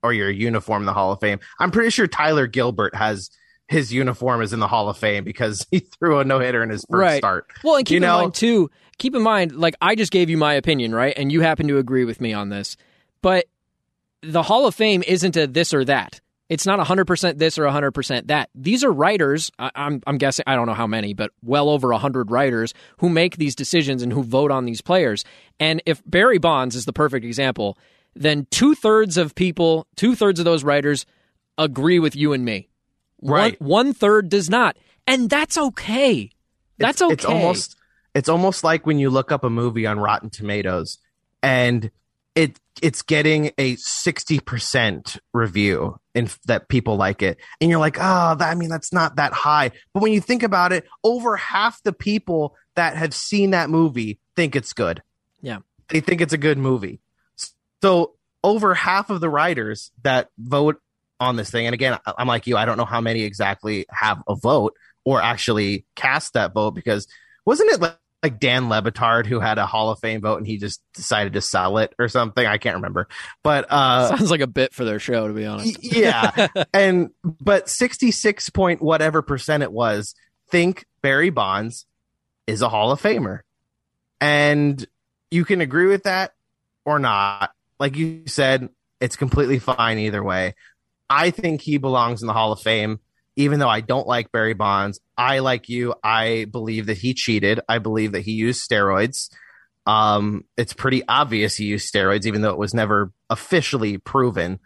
or your uniform in the Hall of Fame. I'm pretty sure Tyler Gilbert has his uniform is in the Hall of Fame because he threw a no hitter in his first Right. start. Well, and keep You in know- mind too. Keep in mind, like I just gave you my opinion, right? And you happen to agree with me on this. But the Hall of Fame isn't a this or that. It's not 100% this or 100% that. These are writers, I, I'm, I'm guessing, I don't know how many, but well over 100 writers who make these decisions and who vote on these players. And if Barry Bonds is the perfect example, then two thirds of people, two thirds of those writers agree with you and me. Right. One, one third does not. And that's okay. That's it's, okay. It's almost it's almost like when you look up a movie on Rotten Tomatoes and it it's getting a 60% review and that people like it. And you're like oh that, i mean that's not that high. But when you think about it over half the people that have seen that movie think it's good. Yeah. they think it's a good movie. So over half of the writers that vote on this thing and again i'm like you i don't know how many exactly have a vote or actually cast that vote because wasn't it like, like Dan Le Batard who had a Hall of Fame vote and he just decided to sell it or something? I can't remember. But uh Sounds like a bit for their show, to be honest. yeah. and but 66 point whatever percent it was think Barry Bonds is a Hall of Famer. And you can agree with that or not. Like you said, it's completely fine either way. I think he belongs in the Hall of Fame, even though I don't like Barry Bonds. I, like you, I believe that he cheated. I believe that he used steroids. Um, it's pretty obvious he used steroids, even though it was never officially proven.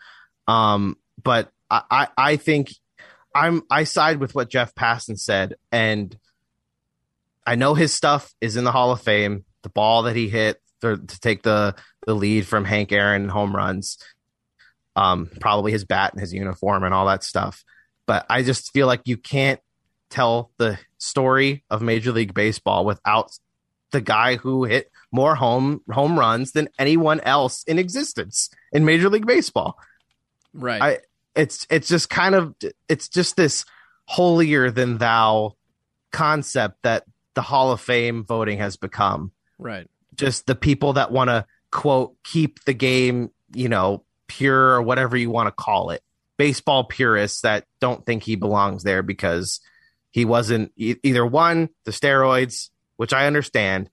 Um, but I, I, I think I'm I side with what Jeff Passan said, and I know his stuff is in the Hall of Fame. The ball that he hit to, to take the the lead from Hank Aaron home runs, um, probably his bat and his uniform and all that stuff. But I just feel like you can't tell the story of Major League Baseball without the guy who hit more home home runs than anyone else in existence in Major League Baseball Right. I- it's it's just kind of it's just this holier than thou concept that the Hall of Fame voting has become. right. Just the people that want to quote keep the game, you know, pure or whatever you want to call it. Baseball purists that don't think he belongs there because he wasn't e- either one the steroids, which I understand,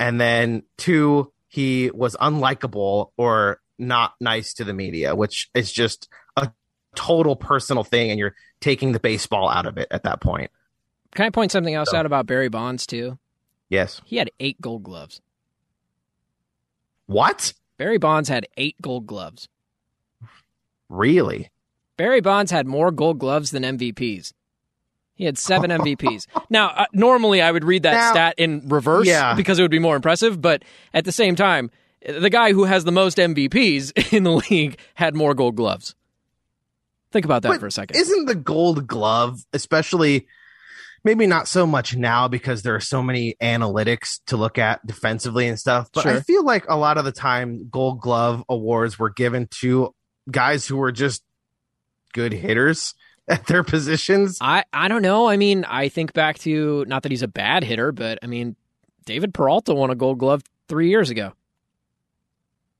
and then two he was unlikable or not nice to the media, which is just a total personal thing, and you're taking the baseball out of it at that point. Can I point something else So- out about Barry Bonds too? Yes. He had eight gold gloves. What? Barry Bonds had eight gold gloves. Really? Barry Bonds had more gold gloves than MVPs. He had seven MVPs. Now, uh, normally I would read that Now- stat in reverse Yeah. because it would be more impressive, but at the same time, the guy who has the most MVPs in the league had more gold gloves. Think about that But for a second. Isn't the gold glove, especially maybe not so much now because there are so many analytics to look at defensively and stuff, but I feel like a lot of the time gold glove awards were given to guys who were just good hitters at their positions. I, I don't know. I mean, I think back to not that he's a bad hitter, but I mean, David Peralta won a gold glove three years ago.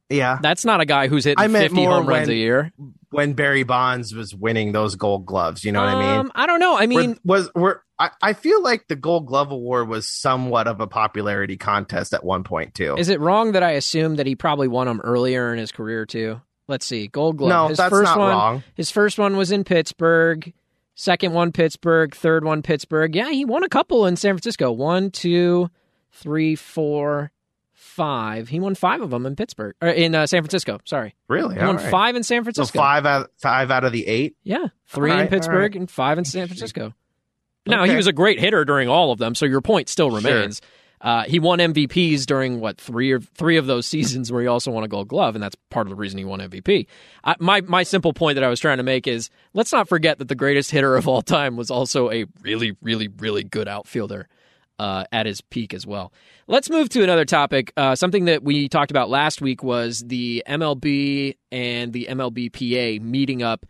Yeah. That's not a guy who's hitting I meant 50 more home runs when- a year. When Barry Bonds was winning those gold gloves, you know what I mean? Um, I don't know. I mean, Were- was were I, I feel like the gold glove award was somewhat of a popularity contest at one point too. Is it wrong that I assume that he probably won them earlier in his career too? Let's see, Gold Glove. no, his that's first not one, wrong. His first one was in Pittsburgh. Second one, Pittsburgh. Third one, Pittsburgh. Yeah, he won a couple in San Francisco. One, two, three, four, five. He won five of them in Pittsburgh or in uh, San Francisco. Sorry, Really? he won right. five in San So Francisco. five out five out of the eight. Yeah, three All in Pittsburgh right. and five in San Francisco. Now he was a great hitter during all of them, so your point still Sure. Uh, he won MVPs during what three or three of those seasons where he also won a Gold Glove, and that's part of the reason he won MVP. I, my my simple point that I was trying to make is let's not forget that the greatest hitter of all time was also a really really really good outfielder uh, at his peak as well. Let's move to another topic. Uh, something that we talked about last week was the MLB and the MLBPA meeting up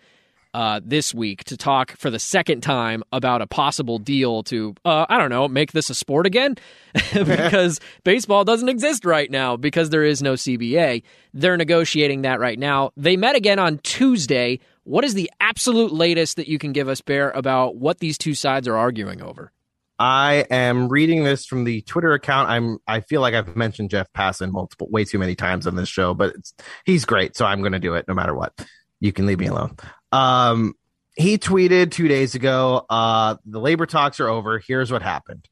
uh, this week to talk for the second time about a possible deal to, uh, I don't know, make this a sport again because baseball doesn't exist right now because there is no CBA. They're negotiating that right now. They met again on Tuesday. What is the absolute latest that you can give us, Bear, about what these two sides are arguing over? I am reading this from the Twitter account. I'm I feel like I've mentioned Jeff Passan multiple way too many times on this show, but it's, he's great, so I'm going to do it no matter what. You can leave me alone. Um, he tweeted two days ago, uh, the labor talks are over. Here's what happened.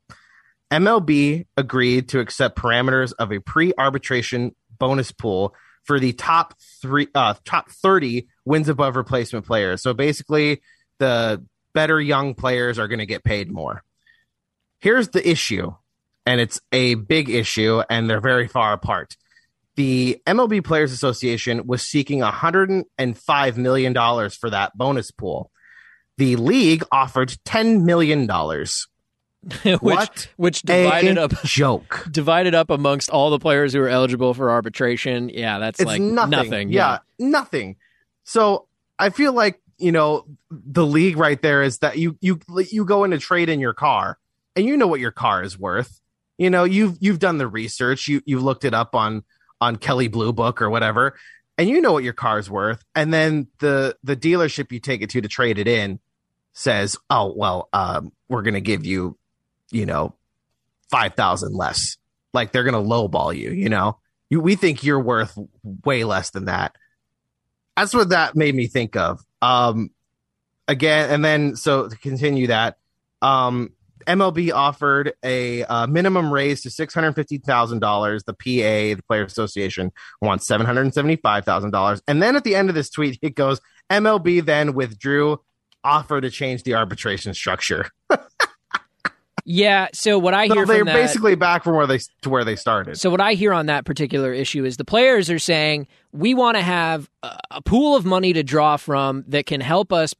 MLB agreed to accept parameters of a pre-arbitration bonus pool for the top three, uh, top 30 wins above replacement players. So basically, the better young players are going to get paid more. Here's the issue, and it's a big issue, and they're very far apart. The MLB Players Association was seeking $105 million for that bonus pool. The league offered $10 million. which, What which divided a up joke. divided up amongst all the players who are eligible for arbitration. Yeah, that's It's like nothing. Yeah, nothing. So I feel like you know the league right there is that you you you go in to trade in your car and you know what your car is worth. You know you've you've done the research. You you've looked it up on on Kelley Blue Book or whatever, and you know what your car's worth. And then the the dealership you take it to to trade it in says, "Oh well, um, we're going to give you, you know, five thousand less." Like they're going to lowball you. You know, you we think you're worth way less than that. That's what that made me think of. Um, again, and then so to continue that, um, MLB offered a uh, minimum raise to six hundred fifty thousand dollars. The PA, the Player Association, wants seven hundred seventy five thousand dollars. And then at the end of this tweet, it goes, MLB then withdrew offer to change the arbitration structure. Yeah. So what I So hear they're from that, basically back from where they to where they started. So what I hear on that particular issue is the players are saying we want to have a, a pool of money to draw from that can help us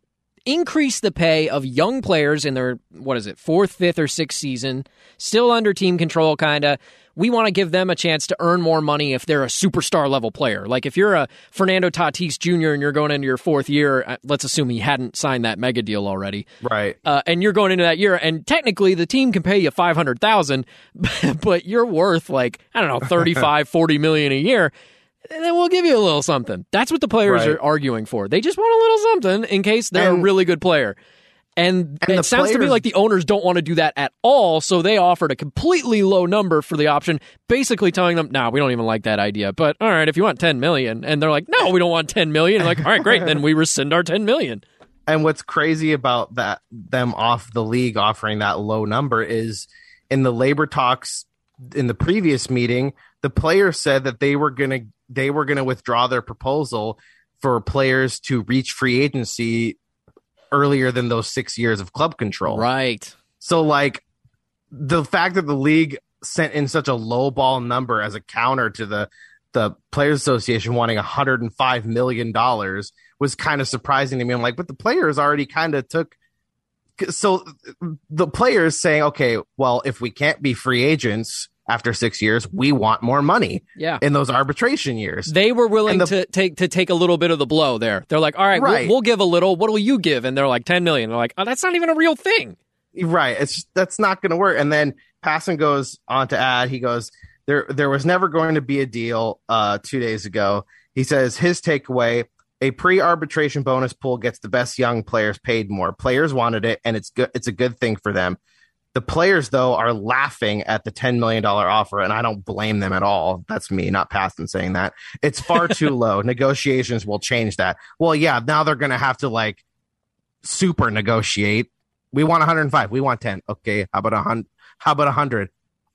increase the pay of young players in their what is it fourth, fifth, or sixth season, still under team control, kind of. We want to give them a chance to earn more money if they're a superstar level player. Like if you're a Fernando Tatis Jr. and you're going into your fourth year, uh, let's assume he hadn't signed that mega deal already right. uh, and you're going into that year, and technically the team can pay you five hundred thousand, but you're worth like I don't know 35, 40 million a year. And then we'll give you a little something. That's what the players Right. are arguing for. They just want a little something in case they're a really good player. And, And it sounds to me like the owners don't want to do that at all, so they offered a completely low number for the option, basically telling them, "Nah, we don't even like that idea." But all right, if you want ten million, and they're like, "No, we don't want ten million. Like, all right, great, then we rescind our ten million. And what's crazy about that them off the league offering that low number is in the labor talks in the previous meeting, the players said that they were gonna they were gonna withdraw their proposal for players to reach free agency earlier than those six years of club control. Right. So like the fact that the league sent in such a low ball number as a counter to the the players association wanting 105 million dollars was kind of surprising to me. I'm like, but the players already kind of took so the players saying, okay, well, if we can't be free agents after six years, we want more money. Yeah. In those arbitration years, they were willing the, to take to take a little bit of the blow there. They're like, all right, right. We'll, we'll, give a little. What will you give? And they're like, ten million. They're like, oh, that's not even a real thing. Right. It's that's not going to work. And then Passan goes on to add, he goes, there there was never going to be a deal. Uh, two days ago, he says his takeaway a pre-arbitration bonus pool gets the best young players paid more. Players wanted it, and it's good. It's a good thing for them. The players, though, are laughing at the $10 million offer, and I don't blame them at all. That's me, not Passan saying that. It's far too low. Negotiations will change that. Well, yeah, now they're going to have to like super negotiate. We want 105. We want 10. Okay. How about a hundred? How about a hundred?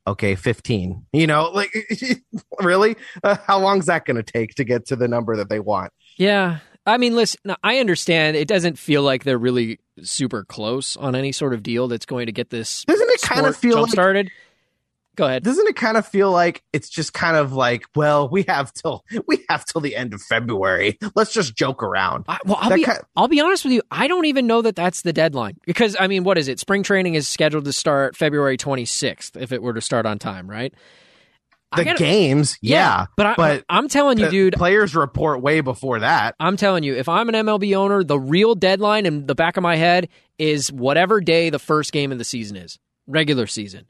Okay. 15. You know, like really? Uh, how long's that going to take to get to the number that they want? Yeah. I mean, listen, I understand it doesn't feel like they're really super close on any sort of deal that's going to get this. Doesn't it kind of feel like, started? Go ahead. Doesn't it kind of feel like it's just kind of like, well, we have till we have till the end of February. Let's just joke around. I, well, I'll be, kind of, I'll be honest with you. I don't even know that that's the deadline because I mean, what is it? Spring training is scheduled to start February 26th if it were to start on time, right? The gotta, games, yeah, yeah, but, I, but I'm telling you, dude, players report way before that. I'm telling you, if I'm an MLB owner, the real deadline in the back of my head is whatever day the first game of the season is, regular season,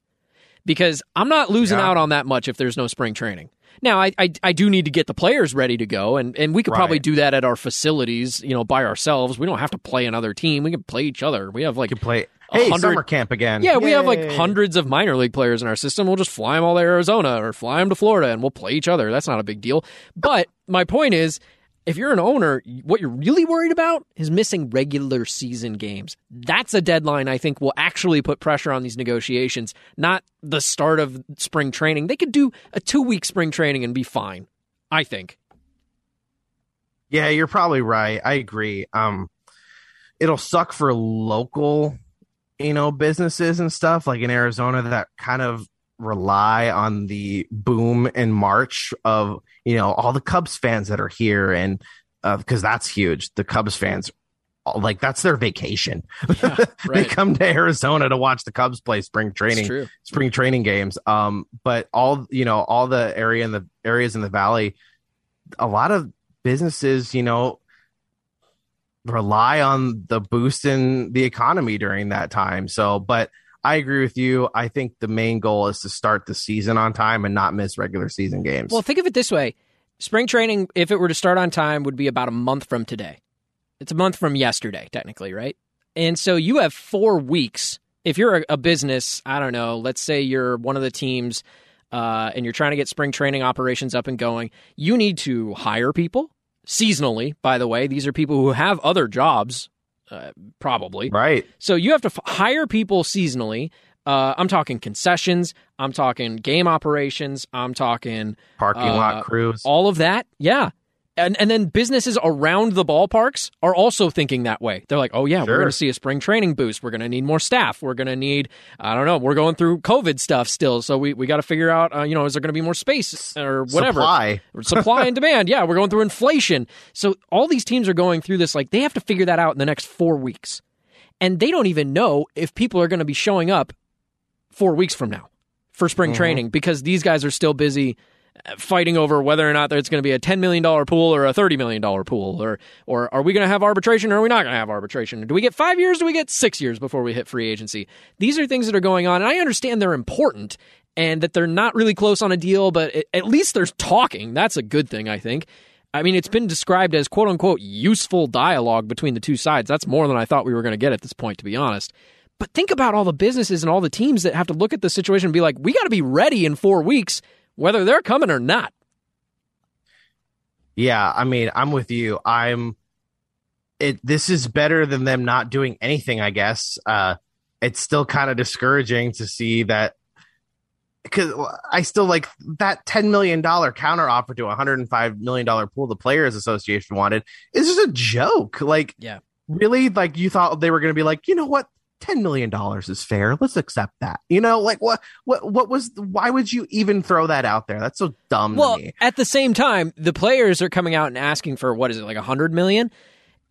because I'm not losing yeah. out on that much if there's no spring training. Now, I, I, I do need to get the players ready to go, and, and we could right. probably do that at our facilities, you know, by ourselves. We don't have to play another team. We can play each other. We have like you play Hey, summer camp again. Yeah, Yay. we have like hundreds of minor league players in our system. We'll just fly them all to Arizona or fly them to Florida and we'll play each other. That's not a big deal. But my point is, if you're an owner, what you're really worried about is missing regular season games. That's a deadline I think will actually put pressure on these negotiations, not the start of spring training. They could do a two week spring training and be fine, I think. Yeah, you're probably right. I agree. Um, it'll suck for local you know, businesses and stuff like in Arizona that kind of rely on the boom in march of, you know, all the Cubs fans that are here and because uh, that's huge. The Cubs fans like that's their vacation. Yeah, right. they come to Arizona to watch the Cubs play spring training spring training games. Um, but all you know, all the area in the areas in the valley, a lot of businesses, you know, rely on the boost in the economy during that time. So, but I agree with you. I think the main goal is to start the season on time and not miss regular season games. Well, think of it this way spring training, if it were to start on time, would be about a month from today. It's a month from yesterday, technically, right? And so you have four weeks. If you're a, business, I don't know, let's say you're one of the teams uh, and you're trying to get spring training operations up and going, you need to hire people seasonally, by the way. These are people who have other jobs, uh, probably. Right. So you have to f- hire people seasonally. Uh, I'm talking concessions. I'm talking game operations. I'm talking parking uh, lot crews. All of that. Yeah and and then businesses around the ballparks are also thinking that way. They're like, "Oh yeah, sure. we're going to see a spring training boost. We're going to need more staff. We're going to need I don't know. We're going through COVID stuff still, so we we got to figure out. Uh, you know, is there going to be more space or whatever? Supply, supply and demand. Yeah, we're going through inflation. So all these teams are going through this. Like they have to figure that out in the next four weeks, and they don't even know if people are going to be showing up four weeks from now for spring mm-hmm. training because these guys are still busy fighting over whether or not it's going to be a $10 million pool or a $30 million pool or or are we going to have arbitration or are we not going to have arbitration do we get five years do we get six years before we hit free agency these are things that are going on and i understand they're important and that they're not really close on a deal but at least there's talking that's a good thing i think I mean, it's been described as quote unquote useful dialogue between the two sides. That's more than I thought we were going to get at this point, to be honest. But think about all the businesses and all the teams that have to look at the situation and be like, we got to be ready in four weeks whether they're coming or not. Yeah, I mean, I'm with you. I'm it this is better than them not doing anything, I guess. Uh it's still kind of discouraging to see that because I still like that $10 million counter offer to a $105 million pool the Players Association wanted is just a joke. Like, yeah, really like you thought they were going to be like, you know what, ten million dollars is fair. Let's accept that. You know, like what what what was why would you even throw that out there? That's so dumb well, to me. at the same time, the players are coming out and asking for what is it like a hundred million?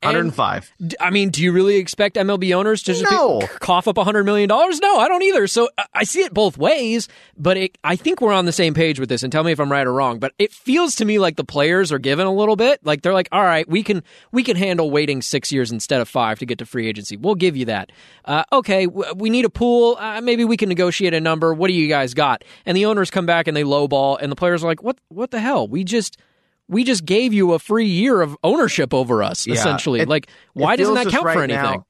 And, 105. d- I mean, do you really expect MLB owners to just be- cough up $100 million? No, I don't either. So I- I see it both ways, but it, I think we're on the same page with this. And tell me if I'm right or wrong. But it feels to me like the players are given a little bit. Like they're like, all right, we can we can handle waiting six years instead of five to get to free agency. We'll give you that. Uh, okay, we need a pool. Uh, maybe we can negotiate a number. What do you guys got? And the owners come back and they lowball, and the players are like, what What the hell? We just we just gave you a free year of ownership over us, Yeah, essentially. it- like, why doesn't that count for anything? now-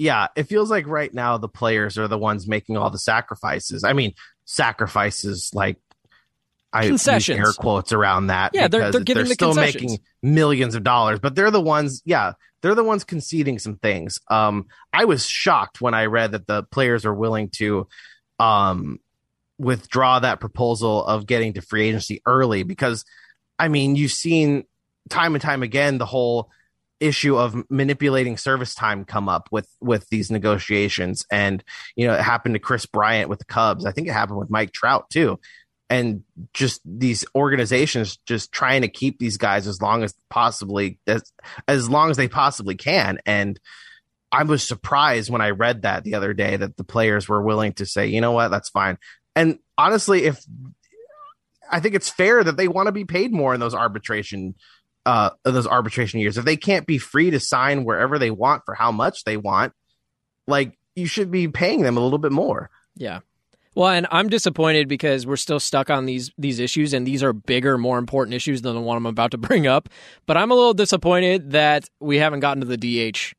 yeah, it feels like right now the players are the ones making all the sacrifices. I mean, sacrifices like I Concessions. air quotes around that. Yeah, they're- they're giving the still making millions of dollars, but they're the ones. Yeah, they're the ones conceding some things. Um, I was shocked when I read that the players are willing to, um, withdraw that proposal of getting to free agency early because, I mean, you've seen time and time again the whole issue of manipulating service time come up with with these negotiations. And you know it happened to Kris Bryant with the Cubs. I think it happened with Mike Trout too. And just these organizations just trying to keep these guys as long as possibly as as long as they possibly can. And I was surprised when I read that the other day that the players were willing to say you know what? That's fine. And honestly if I think it's fair that they want to be paid more in those arbitration uh those arbitration years if they can't be free to sign wherever they want for how much they want like you should be paying them a little bit more Yeah. Well, and I'm disappointed because we're still stuck on these these issues, and these are bigger, more important issues than the one I'm about to bring up. But I'm a little disappointed that we haven't gotten to the DH.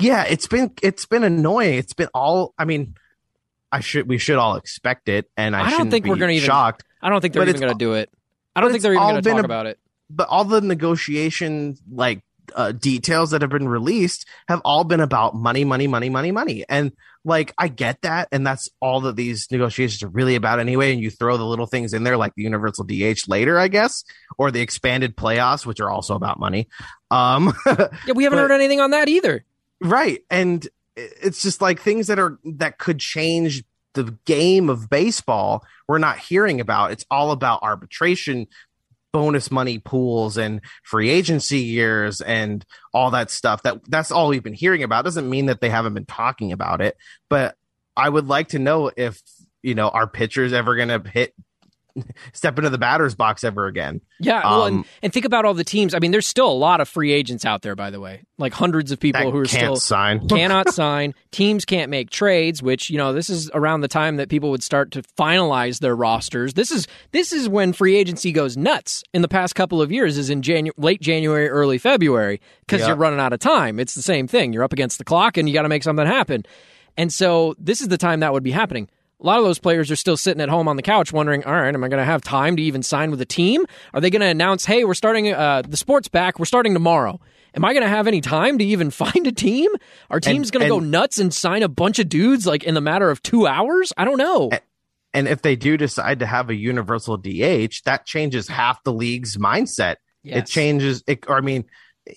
yeah it's been it's been annoying it's been all i mean i should we should all expect it and i, I don't think be we're gonna even- shocked I don't think they're even going to do it. I don't think they're even going to talk a- about it. but all the negotiation like uh, details that have been released have all been about money money money money money and like i get that and that's all that these negotiations are really about anyway and you throw the little things in there like the universal dh later i guess or the expanded playoffs which are also about money um Yeah, we haven't but- heard anything on that either. right and it's just like things that are that could change the game of baseball we're not hearing about. It's all about arbitration bonus money pools and free agency years and all that stuff that that's all we've been hearing about. Doesn't mean that they haven't been talking about it but i would like to know if you know our pitchers ever going to hit step into the batter's box ever again Yeah, well, and, Um, and think about all the teams. I mean, there's still a lot of free agents out there, by the way. Like hundreds of people who are can't still sign cannot sign. Teams can't make trades, which you know this is around the time that people would start to finalize their rosters. This is this is when free agency goes nuts. In the past couple of years, is in Janu- late January, early February, because Yeah. you're running out of time. It's the same thing. You're up against the clock, and you got to make something happen. And so this is the time that would be happening. A lot of those players are still sitting at home on the couch wondering, all right, am I going to have time to even sign with a team? Are they going to announce, hey, we're starting uh, the sports back, we're starting tomorrow? Am I going to have any time to even find a team? Are teams going to go nuts and sign a bunch of dudes like in the matter of two hours? I don't know. And if they do decide to have a universal DH, that changes half the league's mindset. It changes it or I mean,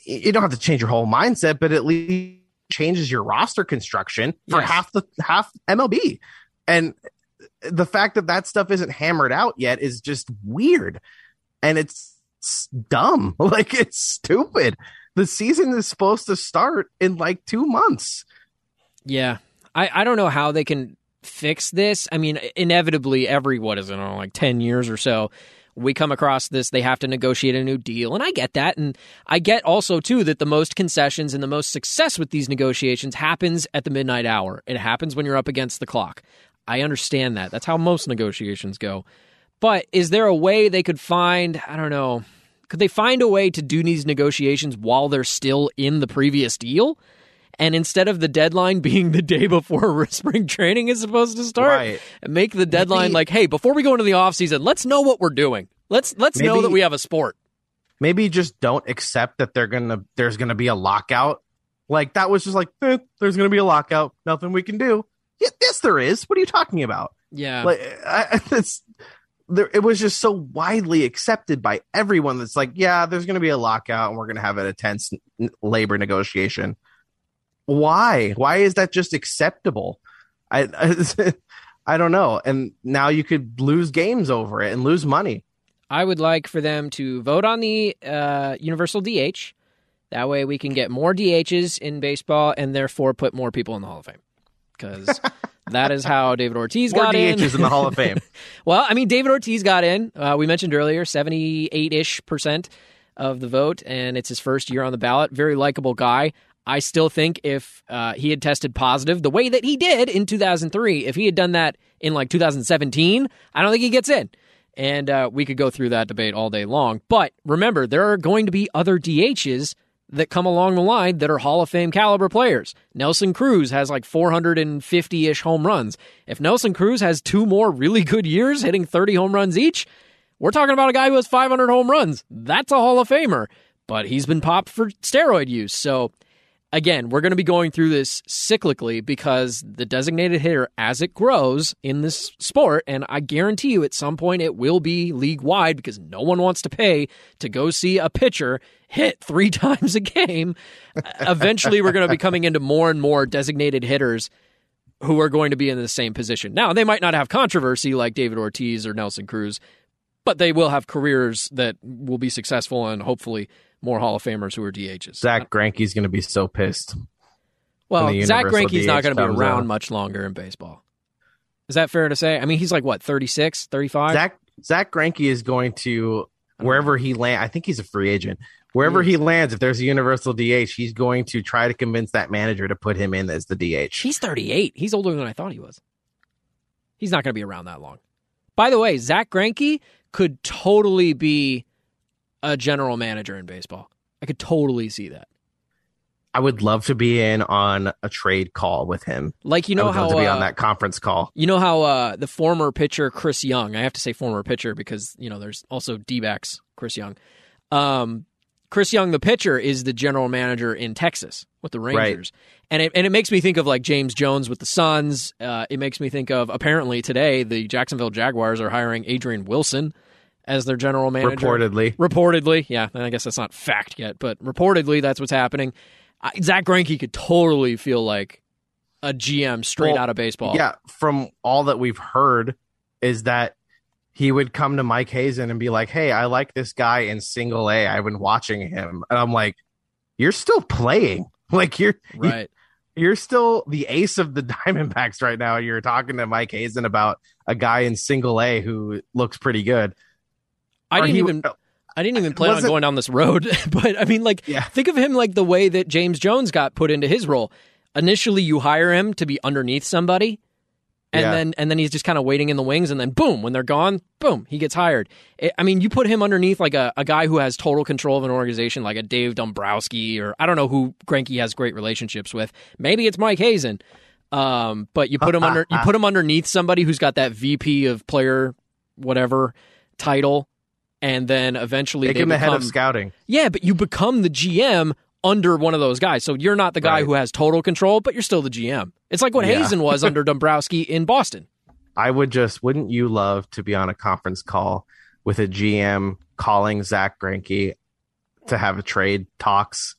you don't have to change your whole mindset, but at least changes your roster construction for Yes. half the half MLB. And the fact that that stuff isn't hammered out yet is just weird. And it's, it's dumb. Like it's stupid. The season is supposed to start in like 2 months. Yeah. I, I don't know how they can fix this. I mean, inevitably, every, what is it, know, like 10 years or so, we come across this, they have to negotiate a new deal. And I get that. And I get also, too, that the most concessions and the most success with these negotiations happens at the midnight hour. It happens when you're up against the clock. I understand that. That's how most negotiations go. But is there a way they could find, I don't know, could they find a way to do these negotiations while they're still in the previous deal? And instead of the deadline being the day before spring training is supposed to start, Right. make the deadline Maybe- like, hey, before we go into the offseason, let's know what we're doing. Let's let's know that we have a sport. maybe just don't accept that they're gonna there's gonna be a lockout. Like that was just like eh, there's gonna be a lockout. Nothing we can do. Yeah, yes, there is. What are you talking about? Yeah. Like I, it's there. It was just so widely accepted by everyone. That's like, yeah, there's gonna be a lockout, and we're gonna have a tense n- labor negotiation. why? Why is that just acceptable? I, I I don't know. And now you could lose games over it and lose money. I would like for them to vote on the uh, universal DH. That way, we can get more DHs in baseball, and therefore put more people in the Hall of Fame. Because that is how David Ortiz More got in. DHs in the Hall of Fame. Well, I mean, David Ortiz got in. Uh, we mentioned earlier, 78 ish percent of the vote, and it's his first year on the ballot. Very likable guy. I still think if uh, he had tested positive the way that he did in 2003, if he had done that in like 2017, I don't think he gets in. And uh, we could go through that debate all day long. But remember, there are going to be other DHs that come along the line that are Hall of Fame caliber players. Nelson Cruz has like 450 ish home runs. If Nelson Cruz has two more really good years hitting 30 home runs each, we're talking about a guy who has 500 home runs. That's a Hall of Famer, but he's been popped for steroid use. So, again, we're going to be going through this cyclically because the designated hitter, as it grows in this sport, and I guarantee you at some point it will be league wide because no one wants to pay to go see a pitcher hit three times a game. Eventually, we're going to be coming into more and more designated hitters who are going to be in the same position. Now, they might not have controversy like David Ortiz or Nelson Cruz, but they will have careers that will be successful and hopefully more Hall of Famers who are DHs. Zack Greinke's going to be so pissed. well, Zack Greinke's not going to be around out. much longer in baseball. Is that fair to say? I mean, he's like what, 36, 35? Zack Zack Greinke is going to wherever he land. I think he's a free agent. Wherever He he lands, if there's a universal DH, he's going to try to convince that manager to put him in as the DH. He's 38. He's older than I thought he was. He's not going to be around that long. By the way, Zack Greinke could totally be a general manager in baseball. I could totally see that. I would love to be in on a trade call with him. Like you I know would how love to be uh, on that conference call. You know how uh, the former pitcher Chris Young, I have to say former pitcher because you know there's also D-backs Chris Young. Um, Chris Young, the pitcher, is the general manager in Texas with the Rangers, and it and it makes me think of like James Jones with the Suns. Uh, it makes me think of apparently today the Jacksonville Jaguars are hiring Adrian Wilson as their general manager. Reportedly, Reportedly, yeah, I guess that's not fact yet, but reportedly that's what's happening. I, Zack Greinke could totally feel like a GM straight Well, out of baseball. yeah. From all that we've heard, is that he would come to Mike Hazen and be like, "Hey, I like this guy in Single A. I've been watching him," and I'm like, "You're still playing? Like you're right. you're still the ace of the Diamondbacks right now. You're talking to Mike Hazen about a guy in Single A who looks pretty good. I didn't he- even I didn't even plan on going down this road, but I mean, like, Yeah. think of him like the way that James Jones got put into his role. Initially, you hire him to be underneath somebody, and Yeah. then and then he's just kind of waiting in the wings, and then boom, when they're gone, boom, he gets hired. I I mean, you put him underneath like a, a guy who has total control of an organization, like a Dave Dombrowski, or I don't know who Greinke has great relationships with. Maybe it's Mike Hazen. Um, but you put him under you put him underneath somebody who's got that VP of player whatever title, and then eventually Make they him the head of become- scouting. yeah, but you become the GM under one of those guys. So you're not the guy Right. who has total control, but you're still the GM. It's like what Yeah. Hazen was under Dombrowski in Boston. I would just wouldn't you love to be on a conference call with a GM calling Zack Greinke to have a trade talks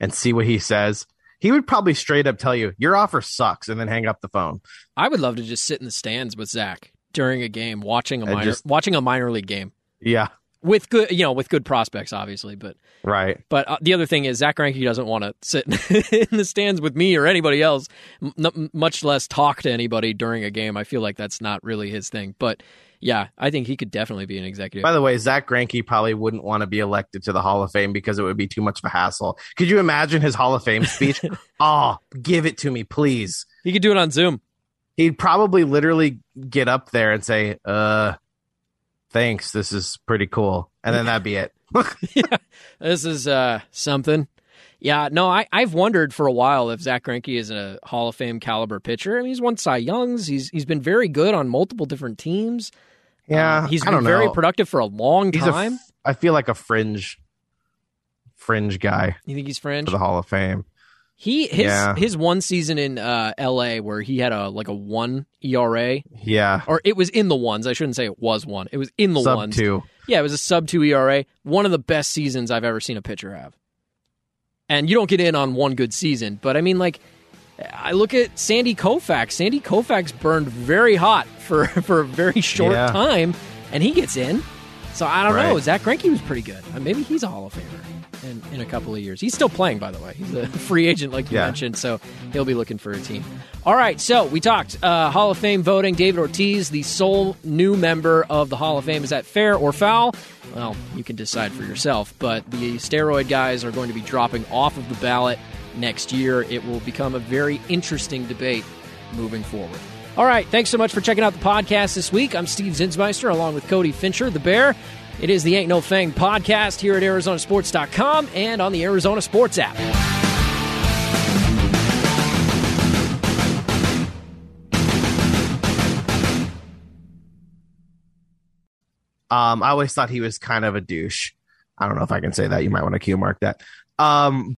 and see what he says? He would probably straight up tell you your offer sucks and then hang up the phone. I would love to just sit in the stands with Zack during a game, watching a minor just- watching a minor league game Yeah, with good, you know, with good prospects, obviously. But right. but uh, the other thing is Zack Greinke doesn't want to sit in the stands with me or anybody else, m- much less talk to anybody during a game. I feel like that's not really his thing. But yeah, I think he could definitely be an executive. By the way, Zack Greinke probably wouldn't want to be elected to the Hall of Fame because it would be too much of a hassle. Could you imagine his Hall of Fame speech? oh, give it to me, please. he could do it on Zoom. He'd probably literally get up there and say, "Uh, thanks. This is pretty cool," and then that'd be it. yeah, This is uh, something. Yeah, no, I, I've wondered for a while if Zack Greinke is a Hall of Fame caliber pitcher. I mean, he's won Cy Youngs. He's he's been very good on multiple different teams. Yeah, Uh, he's been very know. productive for a long He's time. I feel like a fringe, fringe guy you think he's fringe for the Hall of Fame. He his Yeah. his one season in uh, L.A. where he had a like a one ERA, Yeah, or it was in the ones. I shouldn't say it was one. It was in the sub ones. two. Yeah, it was a sub two ERA. One of the best seasons I've ever seen a pitcher have. and you don't get in on one good season. But I mean, like, I look at Sandy Koufax. Sandy Koufax burned very hot for for a very short Yeah. time, and he gets in. So I don't know. Right. Zack Greinke was pretty good. Maybe he's a Hall of Famer in, in a couple of years. He's still playing, by the way. He's a free agent, like you Yeah. mentioned, so he'll be looking for a team. All right, so we talked uh, Hall of Fame voting. David Ortiz, the sole new member of the Hall of Fame. Is that fair or foul? Well, you can decide for yourself. But the steroid guys are going to be dropping off of the ballot next year. It will become a very interesting debate moving forward. All right, thanks so much for checking out the podcast this week. I'm Steve Zinsmeister along with Cody Fincher, the Bear. It is the Ain't No Fang podcast here at ArizonaSports.com and on the Arizona Sports app. Um, I always thought he was kind of a douche. I don't know if I can say that. You might want to cue mark that. Um,